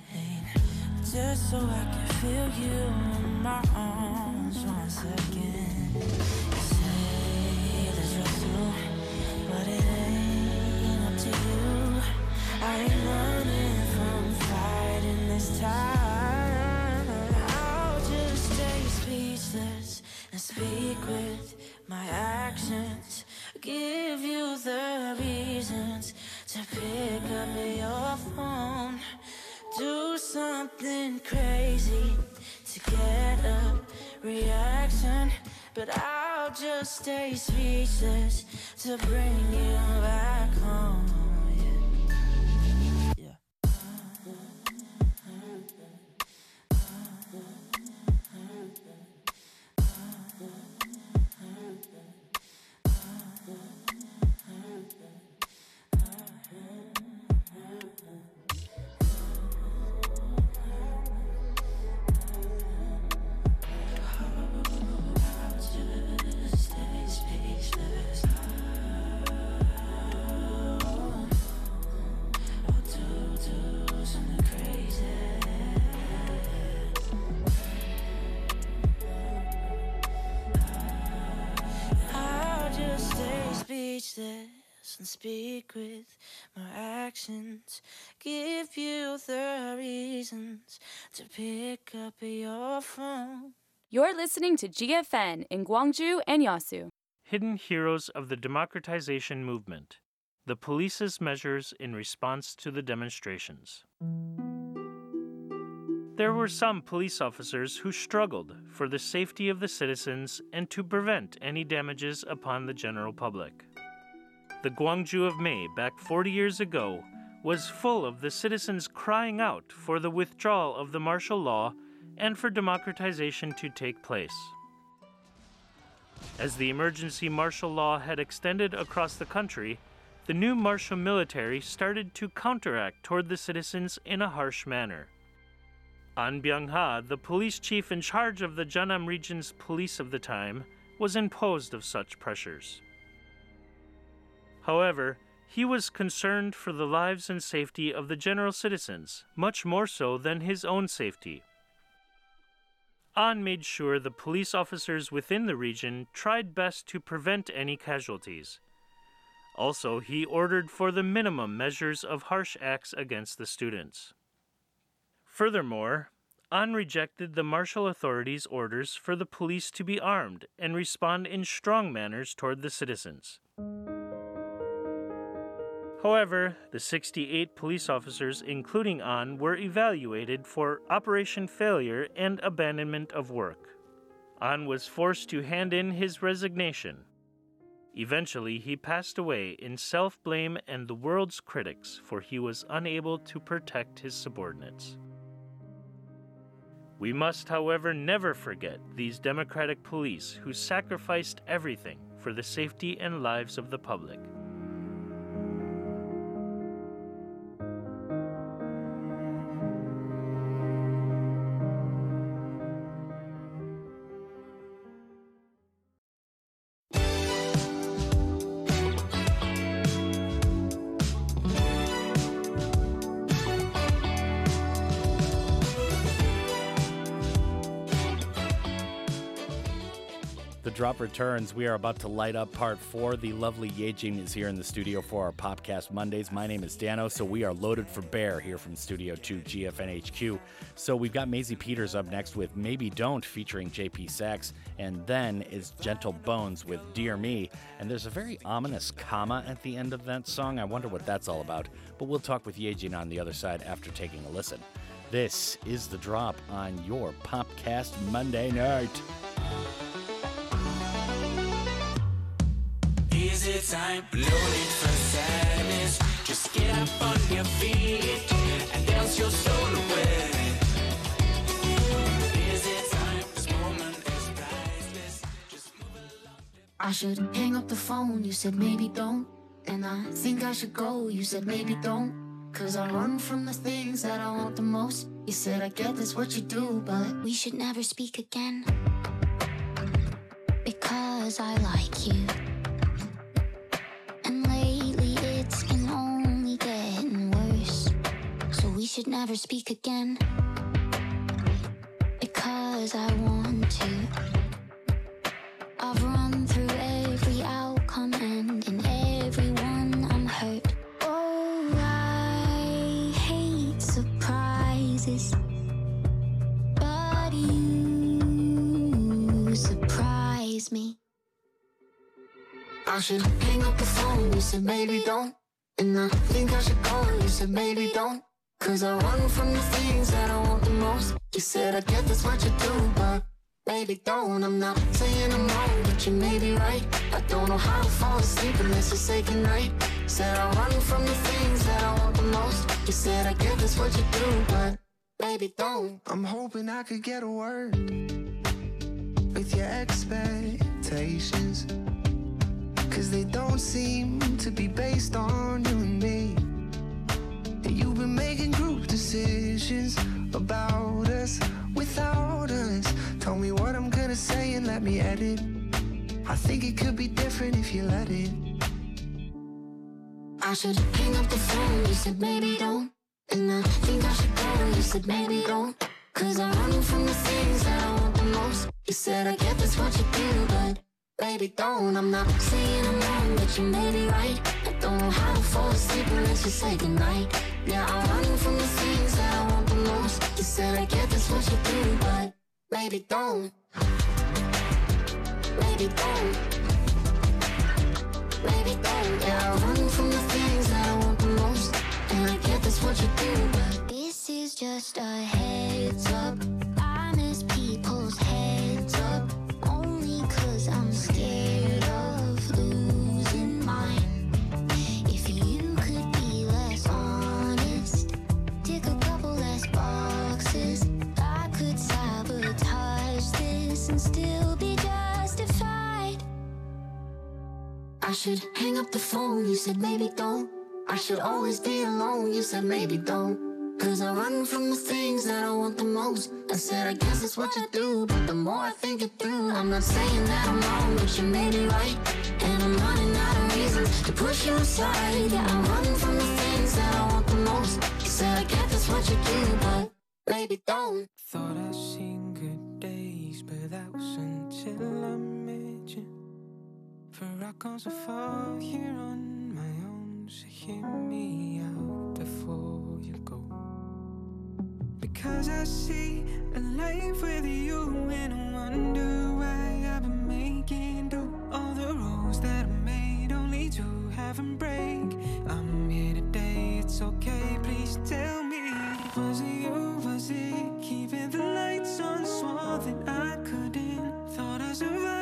just so I can feel you in my arms once again. You say that you're through, but it ain't up to you. I ain't running this time. I'll just stay speechless and speak with my actions. Give you the reasons to pick up your phone. Do something crazy to get a reaction. But I'll just stay speechless to bring you back home. Speechless and speak with my actions. Give you the reasons to pick up your phone. You're listening to GFN in Gwangju and Yeosu. Hidden Heroes of the Democratization Movement The Police's Measures in Response to the Demonstrations. There were some police officers who struggled for the safety of the citizens and to prevent any damages upon the general public. The Gwangju of May, back 40 years ago, was full of the citizens crying out for the withdrawal of the martial law and for democratization to take place. As the emergency martial law had extended across the country, the new martial military started to counteract toward the citizens in a harsh manner. An Byung-ha, the police chief in charge of the Jeonnam region's police of the time, was imposed of such pressures. However, he was concerned for the lives and safety of the general citizens, much more so than his own safety. An made sure the police officers within the region tried best to prevent any casualties. Also, he ordered for the minimum measures of harsh acts against the students. Furthermore, An rejected the martial authorities' orders for the police to be armed and respond in strong manners toward the citizens. However, the 68 police officers, including An, were evaluated for operation failure and abandonment of work. An was forced to hand in his resignation. Eventually, he passed away in self blame and the world's critics, for he was unable to protect his subordinates. We must, however, never forget these democratic police who sacrificed everything for the safety and lives of the public. Drop returns. We are about to light up part four. The lovely Yejin is here in the studio for our Popcast Mondays. My name is Dano, so we are loaded for bear here from Studio 2 GFNHQ. So we've got Maisie Peters up next with Maybe Don't featuring JP Saxe, and then is Gentle Bones with Dear Me. And there's a very ominous comma at the end of that song. I wonder what that's all about. But we'll talk with Yejin on the other side after taking a listen. This is the drop on your Popcast Monday night. Easy time, no need for sadness. Just get up on your feet and dance your soul away. Easy time, this moment is priceless. I should hang up the phone, you said maybe don't. And I think I should go, you said maybe don't. Cause I run from the things that I want the most. You said I get this what you do, but we should never speak again. Because I like you. Should never speak again. Because I want to. I've run through every outcome and in every one I'm hurt. Oh, I hate surprises. But you surprise me. I should hang up the phone, you said maybe don't. And I think I should go, you said maybe don't. Cause I run from the things that I want the most. You said I get that's what you do, but Baby, don't. I'm not saying I'm wrong, but you may be right. I don't know how to fall asleep unless you say goodnight. Said I run from the things that I want the most. You said I get that's what you do, but Baby, don't. I'm hoping I could get a word with your expectations. Cause they don't seem to be based on you and me. You've been making group decisions about us without us. Tell me what I'm gonna say and let me edit. I think it could be different if you let it. I should hang up the phone, you said maybe don't. And I think I should go, you said maybe don't. Cause I'm running from the things that I want the most. You said I get that's what you do, but maybe don't. I'm not saying I'm wrong, but you may be right. I don't know how to fall asleep unless you say goodnight. Yeah, I run from the things that I want the most. You said I get that's what you do, but maybe don't. Maybe don't. Maybe don't. Yeah, I run from the things that I want the most. And I get that's what you do, but This is just a heads up. I should hang up the phone, you said maybe don't. I should always be alone, you said maybe don't. Cause I run from the things that I want the most. I said, I guess it's what you do. But the more I think it through, I'm not saying that I'm wrong, but you may be right. And I'm running out of reasons to push you aside. Yeah, I'm running from the things that I want the most. You said, I guess it's what you do, but maybe don't. Thought I'd seen good days, but that was until I met you. For I gone so far here on my own, so hear me out before you go. Because I see a life with you, and I wonder why I've been making do all the rules that I made only to have them break. I'm here today, it's okay, please tell me. Was it you? Was it keeping the lights on? Swore that I couldn't. Thought I survived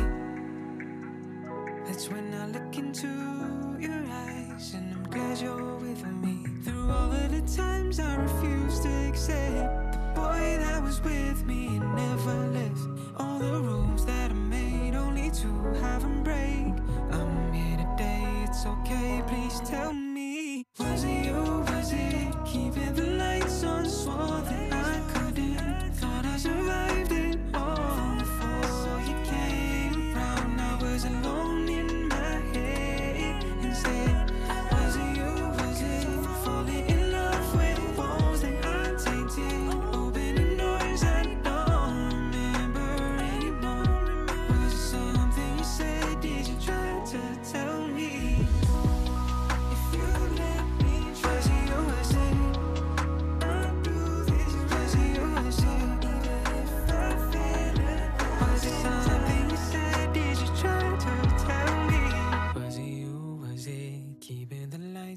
That's when I look into your eyes, and I'm glad you're with me. Through all of the times I refuse to accept the boy that was with me and never left. All the rules that I made only to have him break. I'm here today, it's okay, please tell me. Was it you? Was it keeping the lights on? Swore that I couldn't. Thought I survived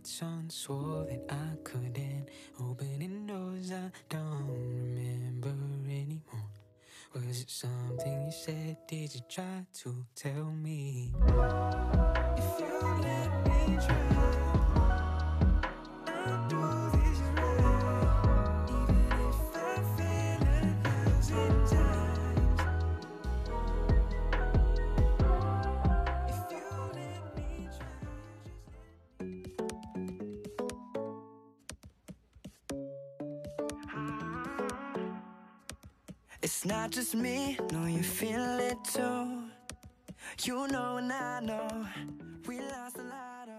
lights on swore that I couldn't open in doors I don't remember anymore. Was it something you said? Did you try to tell me? Not just me, no, you feel it too. You know and I know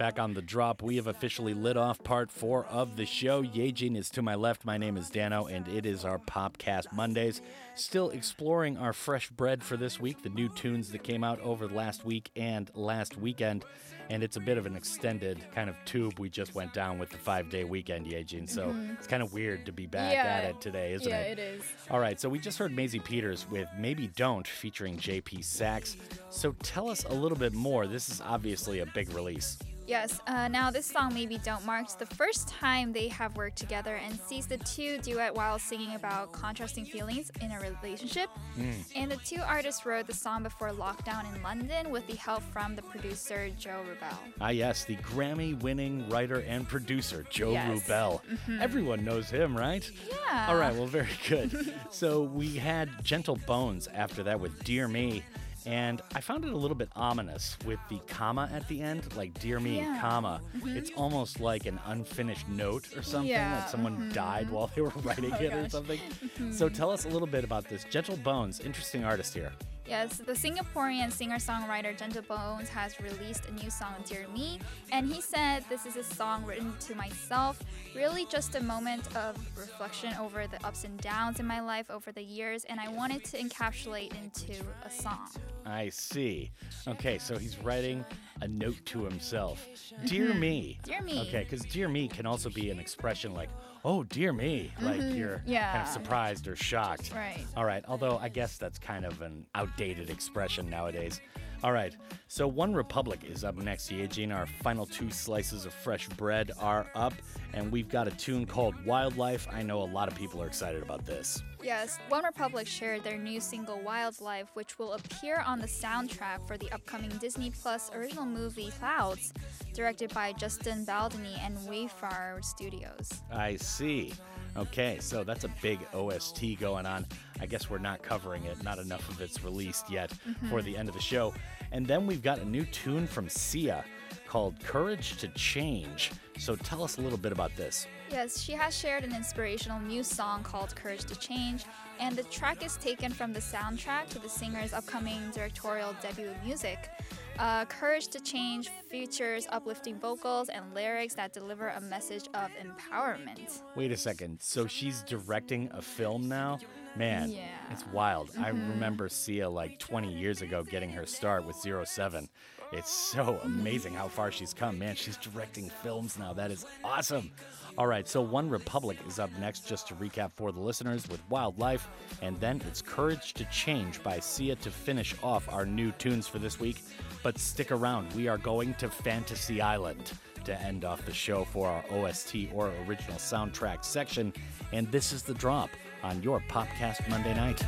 Back on the drop, we have officially lit off part four of the show. Yejin is to my left. My name is Dano, and it is our Popcast Mondays. Still exploring our fresh bread for this week, the new tunes that came out over the last week and last weekend. And it's a bit of an extended kind of tube we just went down with the five day weekend, Yejin. So Mhm. it's kind of weird to be back Yeah. at it today, isn't Yeah, it? Yeah, it is. All right, so we just heard Maisie Peters with Maybe Don't featuring JP Saxe. So tell us a little bit more. This is obviously a big release. Yes, uh, now this song Maybe Don't marks the first time they have worked together and sees the two duet while singing about contrasting feelings in a relationship. Mm. And the two artists wrote the song before lockdown in London with the help from the producer Joe Rubel. Ah, yes, the Grammy winning writer and producer, Joe Yes. Rubel. Mhm. Everyone knows him, right? Yeah. All right, well, very good. so we had Gentle Bones after that with Dear Me. And I found it a little bit ominous with the comma at the end, like "Dear Me," Yeah. comma. Mhm. It's almost like an unfinished note or something, Yeah, like someone mhm. died while they were writing Oh, it or gosh. something. Mhm. So tell us a little bit about this. Gentle Bones, interesting artist here. Yes, the Singaporean singer songwriter Gentle Bones has released a new song, Dear Me, and he said this is a song written to myself, really just a moment of reflection over the ups and downs in my life over the years, and I wanted to encapsulate into a song. I see. Okay, so he's writing a note to himself. Dear Mhm. me. Dear me. Okay, because dear me can also be an expression like, oh, dear me. Like Mhm, you're kind of surprised or shocked. Right. All right, although I guess that's kind of an outdated expression nowadays. All right, so OneRepublic is up next, Yejin. Our final two slices of fresh bread are up, and we've got a tune called Wildlife. I know a lot of people are excited about this. Yes, OneRepublic shared their new single Wildlife, which will appear on the soundtrack for the upcoming Disney Plus original movie Clouds, directed by Justin Baldoni and Wayfarer Studios. I see. Okay, so that's a big OST going on. I guess we're not covering it. Not enough of it's released yet for Mhm. the end of the show. And then we've got a new tune from Sia called Courage to Change. So tell us a little bit about this. Yes, she has shared an inspirational new song called Courage to Change, and the track is taken from the soundtrack to the singer's upcoming directorial debut music. Uh, Courage to Change features uplifting vocals and lyrics that deliver a message of empowerment. Wait a second. So she's directing a film now? Man, Yeah. it's wild. I Mhm. remember Sia like 20 years ago getting her start with Zero Seven. It's so amazing how far she's come. Man, she's directing films now. That is awesome. All right, so OneRepublic is up next, just to recap for the listeners with Wildlife. And then it's Courage to Change by Sia to finish off our new tunes for this week. But stick around, we are going to Fantasy Island to end off the show for our OST or original soundtrack section. And this is the drop on your Popcast Monday night.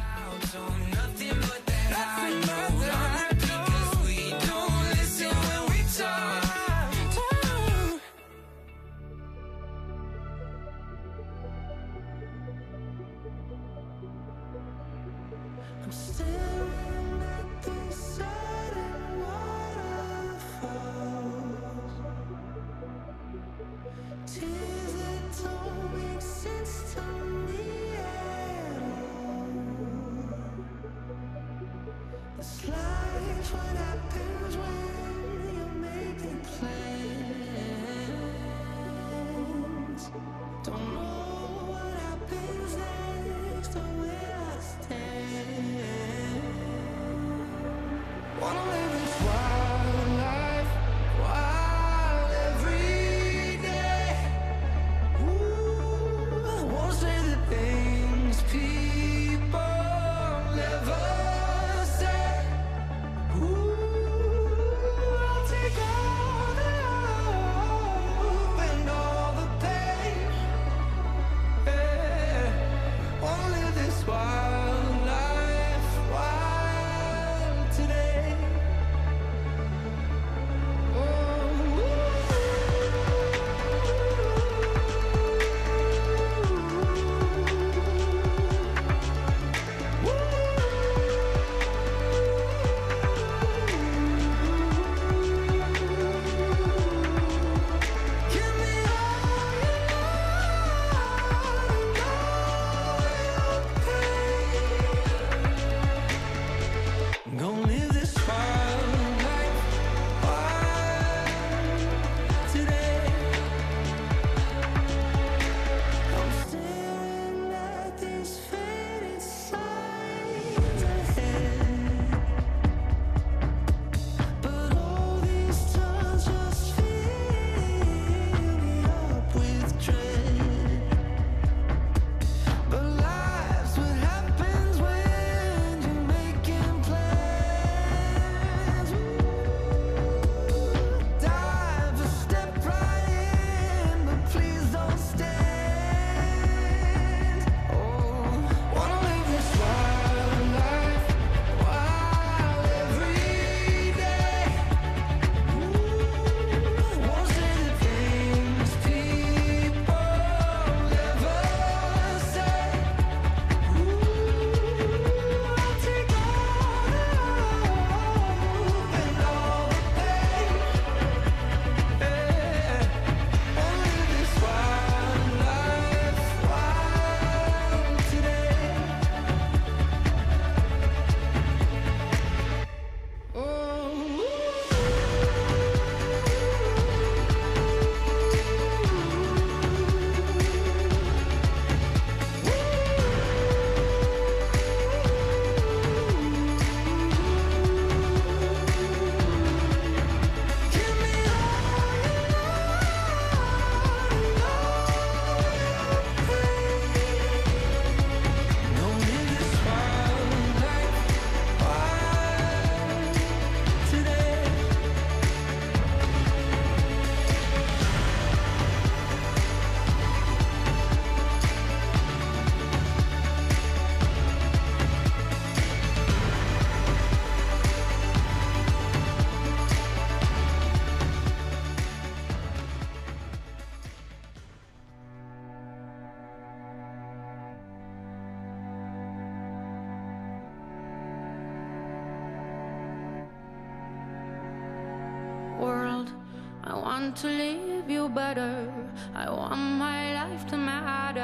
to leave you better. I want my life to matter.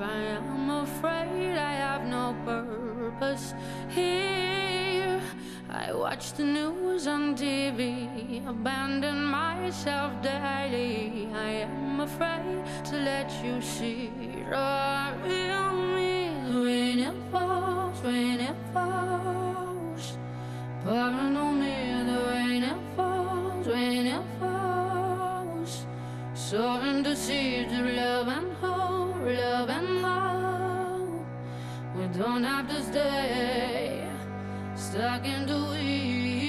I am afraid I have no purpose here. I watch the news on TV, abandon myself daily. I am afraid to let you see the real me when it falls, when it falls. Paranoid. Sowing the seeds of love and hope, love and love. We don't have to stay stuck in the weeds.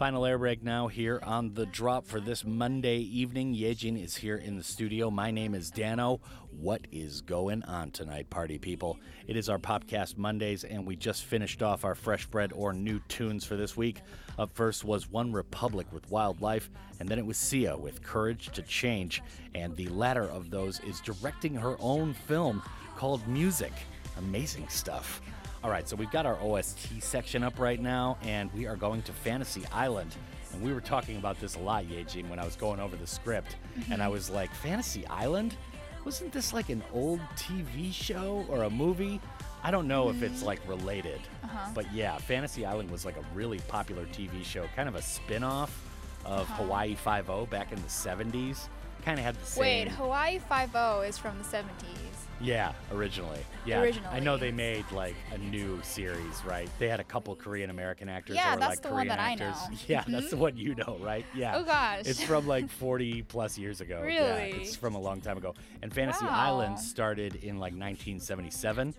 Final air break now here on the drop for this Monday evening. Yejin is here in the studio. My name is Dano. What is going on tonight, party people? It is our Popcast Mondays, and we just finished off our fresh bread or new tunes for this week. Up first was OneRepublic with Wildlife, and then it was Sia with Courage to Change. And the latter of those is directing her own film called Music. Amazing stuff. All right, so we've got our OST section up right now, and we are going to Fantasy Island. And we were talking about this a lot, Yejin, when I was going over the script. And I Mhm. was like, Fantasy Island? Wasn't this like an old TV show or a movie? I don't know if it's like related. Uh-huh. But yeah, Fantasy Island was like a really popular TV show, kind of a spin off of Uh-huh. Hawaii Five O back in the 70s. Kind of had the same. Wait, Hawaii Five O is from the 70s. Yeah, originally. Yeah. Originally. I know they made like a new series, right? They had a couple Korean American actors Yeah, that's like the Korean one that I actors. know. Yeah, that's Mhm. the one you know, right? Yeah. Oh, gosh. It's from like 40 plus years ago. Yeah, Really? it's from a long time ago. And Fantasy Wow. Island started in like 1977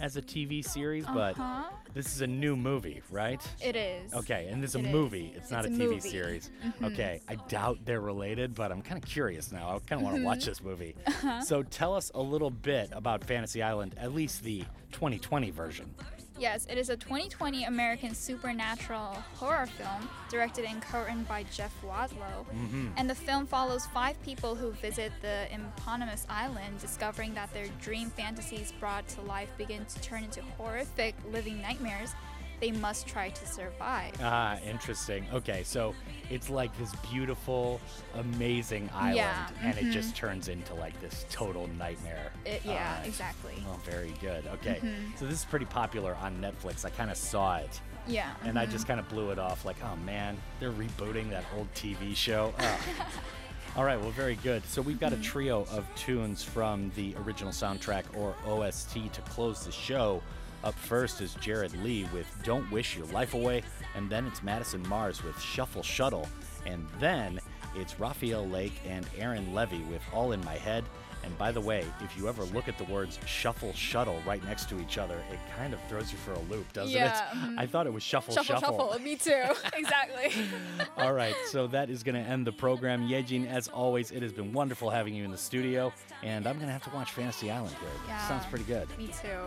as a TV series, but Uh-huh. this is a new movie, right? It is. Okay, and this it's a It is. movie. It's not It's a a TV movie. series. Mhm. Okay, I doubt they're related, but I'm kind of curious now. I kind of want to watch Mhm. this movie. Uh-huh. So tell us a little bit about Fantasy Island, at least the 2020 version. Yes, it is a 2020 American supernatural horror film directed and co-written by Jeff Wadlow. Mhm. And the film follows five people who visit the eponymous island, discovering that their dream fantasies brought to life begin to turn into horrific living nightmares they must try to survive. Ah, interesting. Okay, so it's like this beautiful, amazing island, Yeah, and it mhm. just turns into like this total nightmare. It- yeah, Alright. exactly. Oh, very good. Okay, Mhm. so this is pretty popular on Netflix. I kind of saw it. Yeah, And I mhm. just kind of blew it off, like, oh man, they're rebooting that old TV show. All right, well, very good. So we've got a trio of tunes from the original soundtrack or OST to close the show. Up first is Jared Lee with Don't Wish Your Life Away, and then it's Madison Mars with Shuffle Shuttle, and then it's Raphael Lake and Aaron Levy with All in My Head. And by the way, if you ever look at the words shuffle shuttle right next to each other, it kind of throws you for a loop, doesn't Yeah, it? mhm. I thought it was shuffle shuffle, shuffle. Me too. exactly. all right, so that is going to end the program. Yejin, as always, it has been wonderful having you in the studio, and I'm going to have to watch Fantasy Island here. Yeah. Sounds pretty good. Me too.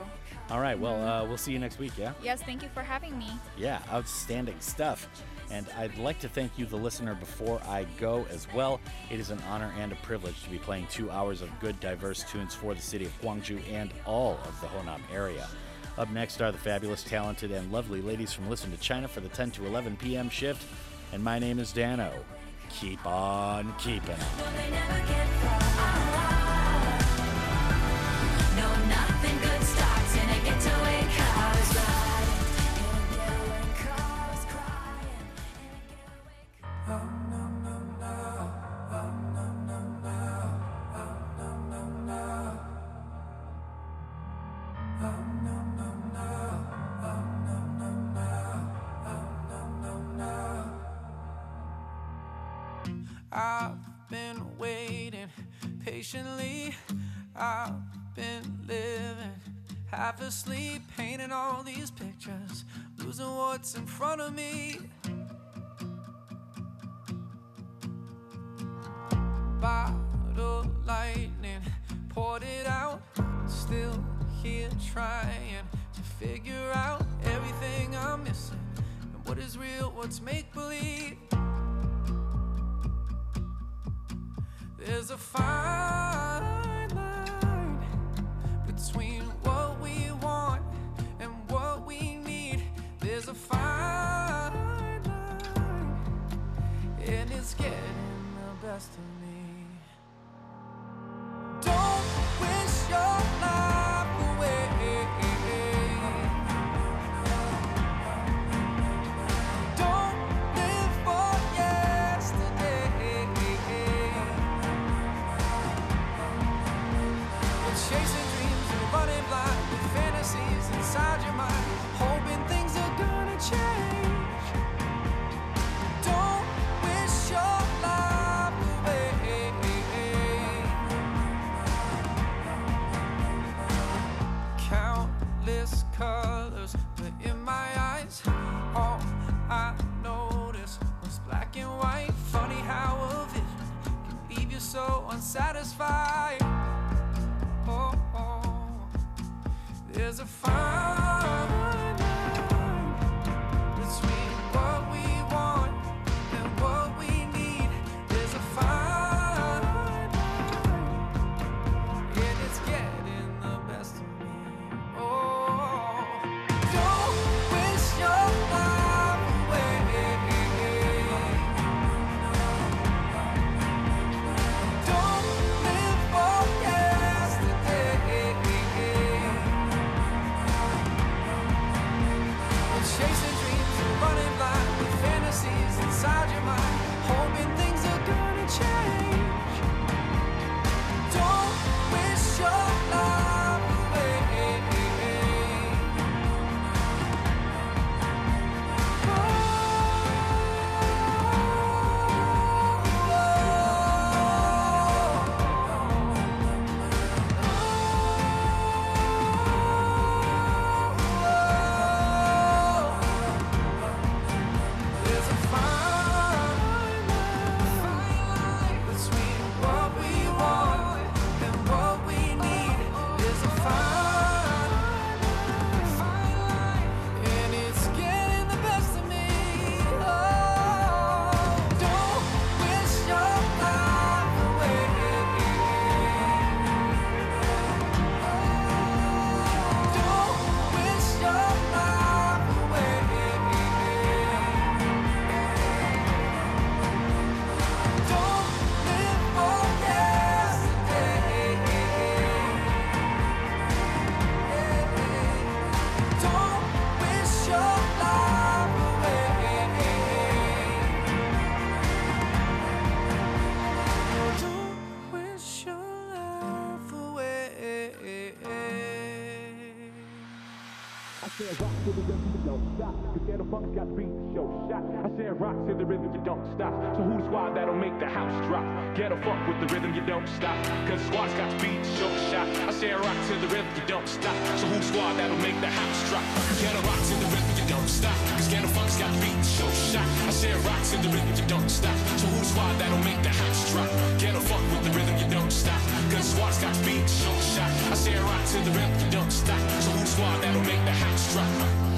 All right, well, uh, we'll see you next week, yeah? Yes, thank you for having me. Yeah, outstanding stuff. And I'd like to thank you, the listener, before I go as well. It is an honor and a privilege to be playing two hours of good, diverse tunes for the city of Gwangju and all of the Honam area. Up next are the fabulous, talented, and lovely ladies from Listen to China for the 10 to 11 p.m. shift. And my name is Dano. Keep on keeping half asleep, painting all these pictures, losing what's in front of me. Bottle lightning poured it out, still here trying to figure out everything I'm missing and what is real, what's make believe. There's a fine line between and it's getting the best of me. Don't wish your life so unsatisfied. Oh, oh. there's a fine Funk's got the beat to show shot. I said rock to the rhythm, you don't stop. So who the squad that'll make the house drop? Get a fuck with the rhythm, you don't stop. Cause squad's got the beat to show shot. I said rock to the rhythm, you don't stop. So who the squad that'll make the house drop? Ghetto rock to the rhythm, you don't stop. Cause Ghetto Funk's got beat to show shot. I said rock to the rhythm, you don't stop. So who the squad that'll make the house drop? Ghetto Funk with the rhythm, you don't stop. Cause squad's got the beat to show shot. I said rock to the rhythm, you don't stop. So who the squad that'll make the house drop?